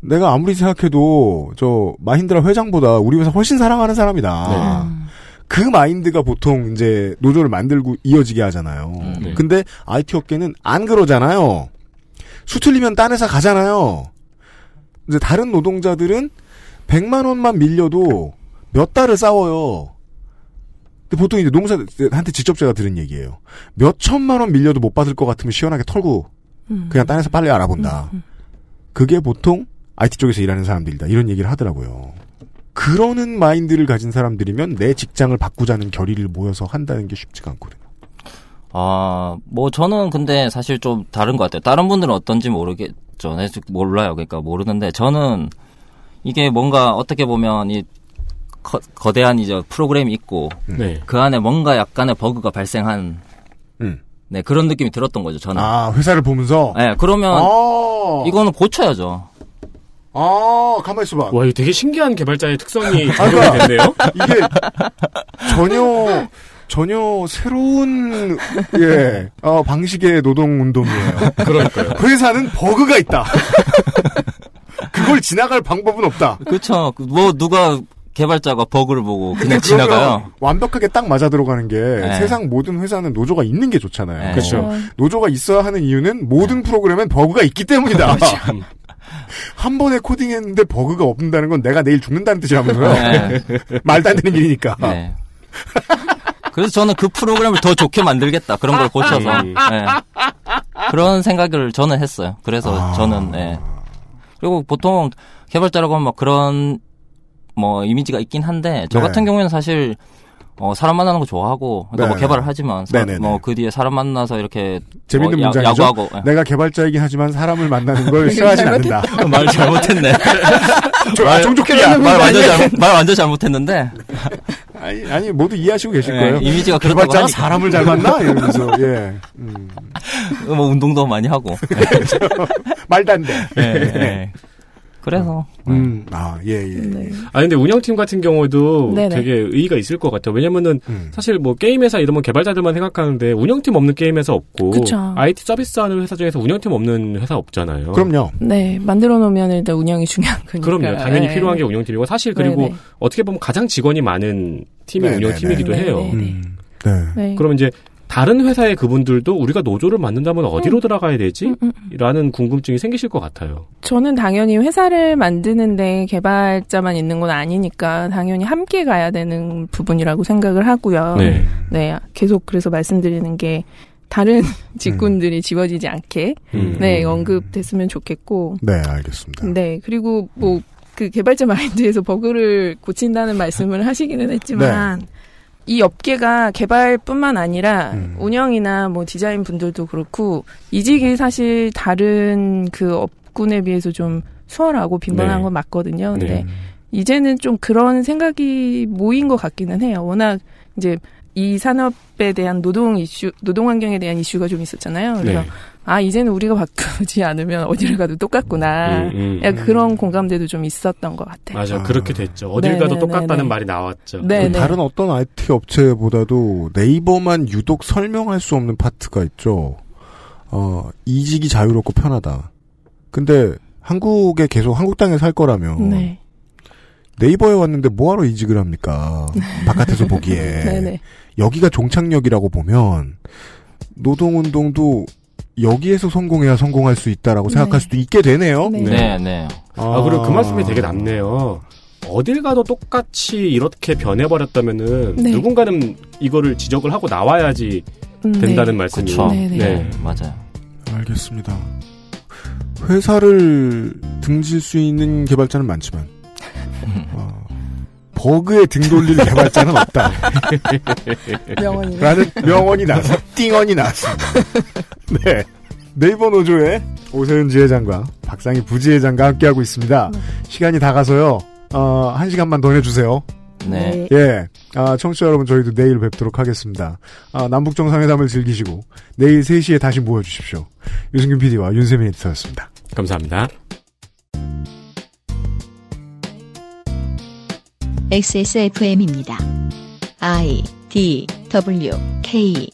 내가 아무리 생각해도 저 마힌드라 회장보다 우리 회사 훨씬 사랑하는 사람이다. 음. 그 마인드가 보통 이제 노조를 만들고 이어지게 하잖아요. 네. 근데 IT 업계는 안 그러잖아요. 수틀리면 딴 회사 가잖아요. 이제 다른 노동자들은 100만 원만 밀려도 몇 달을 싸워요. 근데 보통 이제 노무사한테 직접 제가 들은 얘기예요. 몇 천만 원 밀려도 못 받을 것 같으면 시원하게 털고 음. 그냥 딴 회사 빨리 알아본다. 음, 음. 그게 보통 IT 쪽에서 일하는 사람들이다. 이런 얘기를 하더라고요. 그러는 마인드를 가진 사람들이면 내 직장을 바꾸자는 결의를 모여서 한다는 게 쉽지가 않거든요. 아, 뭐 저는 근데 사실 좀 다른 것 같아요. 다른 분들은 어떤지 모르겠죠. 네, 몰라요. 그러니까 모르는데 저는 이게 뭔가 어떻게 보면 이 거, 거대한 이제 프로그램이 있고 네. 그 안에 뭔가 약간의 버그가 발생한 음. 네 그런 느낌이 들었던 거죠. 저는. 아, 회사를 보면서? 네, 그러면 아, 이거는 고쳐야죠. 아, 가만히 있어봐. 와, 이거 되게 신기한 개발자의 특성이 아, 적용이 그러니까 됐네요. 이게 전혀, 전혀 새로운, 예, 어, 방식의 노동 운동이에요. 그러니까요. 회사는 버그가 있다. 그걸 지나갈 방법은 없다. 그렇죠. 뭐 누가 개발자가 버그를 보고 그냥 그러면 지나가요. 완벽하게 딱 맞아 들어가는 게 네. 세상 모든 회사는 노조가 있는 게 좋잖아요. 네. 그렇죠. 노조가 있어야 하는 이유는 모든 프로그램엔 버그가 있기 때문이다. 참. 한 번에 코딩했는데 버그가 없는다는 건 내가 내일 죽는다는 뜻이라면서요. 네. 말도 안 되는 일이니까. 네. 그래서 저는 그 프로그램을 더 좋게 만들겠다. 그런 걸 고쳐서. 음. 네. 그런 생각을 저는 했어요. 그래서 아. 저는, 예. 그리고 보통 개발자라고 하면 막 그런 뭐 이미지가 있긴 한데 저 네. 같은 경우에는 사실 어, 사람 만나는 거 좋아하고 그러니까 네. 뭐 개발을 하지만. 뭐 그 뒤에 사람 만나서 이렇게 재밌는 뭐 야- 문장이죠. 야구하고 예. 내가 개발자이긴 하지만 사람을 만나는 걸 싫어하지 않는다. 말 잘못했네. 저- 아, 종족이야. 말 완전 잘못, 말 완전 잘못했는데. 아니, 아니 모두 이해하시고 계실 예, 거예요. 이미지가 그렇다고 개발자가 하니까. 사람을 잘 만나 이러면서 예. 음. 뭐 운동도 많이 하고. 말도 안 돼. 예, 예. 그래서 음, 아, 예, 예. 네. 아 근데 운영팀 같은 경우도 네네. 되게 의의가 있을 것 같아요. 왜냐면은 음. 사실 뭐 게임 회사 이러면 개발자들만 생각하는데 운영팀 없는 게임 회사 없고 그쵸. IT 서비스 하는 회사 중에서 운영팀 없는 회사 없잖아요. 그럼요. 네, 만들어 놓으면 일단 운영이 중요한 거니까. 그럼요. 당연히 네. 필요한 게 운영팀이고 사실 그리고 네네. 어떻게 보면 가장 직원이 많은 팀이. 운영팀이기도 해요. 네네. 음, 네. 네. 그럼 이제 다른 회사의 그분들도 우리가 노조를 만든다면 어디로 들어가야 되지? 음, 음. 라는 궁금증이 생기실 것 같아요. 저는 당연히 회사를 만드는데 개발자만 있는 건 아니니까 당연히 함께 가야 되는 부분이라고 생각을 하고요. 네. 네, 계속 그래서 말씀드리는 게 다른 직군들이 지워지지 않게 음. 네 언급됐으면 좋겠고 네, 알겠습니다. 네 그리고 뭐 그 개발자 마인드에서 버그를 고친다는 말씀을 하시기는 했지만 네. 이 업계가 개발뿐만 아니라 음. 운영이나 뭐 디자인 분들도 그렇고 이직이 사실 다른 그 업군에 비해서 좀 수월하고 빈번한 네. 건 맞거든요. 근데 네. 이제는 좀 그런 생각이 모인 것 같기는 해요. 워낙 이제 이 산업에 대한 노동 이슈, 노동 환경에 대한 이슈가 좀 있었잖아요. 그래서 네. 아 이제는 우리가 바꾸지 않으면 어디를 가도 똑같구나. 음, 음, 약간 그런 공감대도 좀 있었던 것 같아요. 맞아. 아. 그렇게 됐죠. 어딜 가도 네네네네. 똑같다는 말이 나왔죠. 네, 그 네. 다른 어떤 IT 업체보다도 네이버만 유독 설명할 수 없는 파트가 있죠. 어, 이직이 자유롭고 편하다. 근데 한국에 계속 한국 땅에 살 거라면 네. 네이버에 왔는데 뭐하러 이직을 합니까? 바깥에서 보기에. 네네. 여기가 종착역이라고 보면 노동운동도 여기에서 성공해야 성공할 수 있다라고 네. 생각할 수도 있게 되네요. 네. 네, 네. 아, 그리고 그 말씀이 되게 남네요. 어딜 가도 똑같이 이렇게 변해버렸다면은 네. 누군가는 이거를 지적을 하고 나와야지 음, 된다는 네. 말씀이에요. 그쵸. 네, 네. 네, 맞아요. 알겠습니다. 회사를 등질 수 있는 개발자는 많지만 어, 버그에 등 돌릴 개발자는 없다. 명언이 라는 명언이 나서 띵언이 나왔습니다. 네. 네이버 노조의 오세훈 지회장과 박상희 부지회장과 함께하고 있습니다. 시간이 다 가서요. 어, 한 시간만 더 내주세요. 네. 예. 아, 청취자 여러분, 저희도 내일 뵙도록 하겠습니다. 아, 남북정상회담을 즐기시고, 내일 3시에 다시 모여주십시오. 유승균 PD와 윤세민 에디터였습니다. 감사합니다. XSFM입니다. I D W K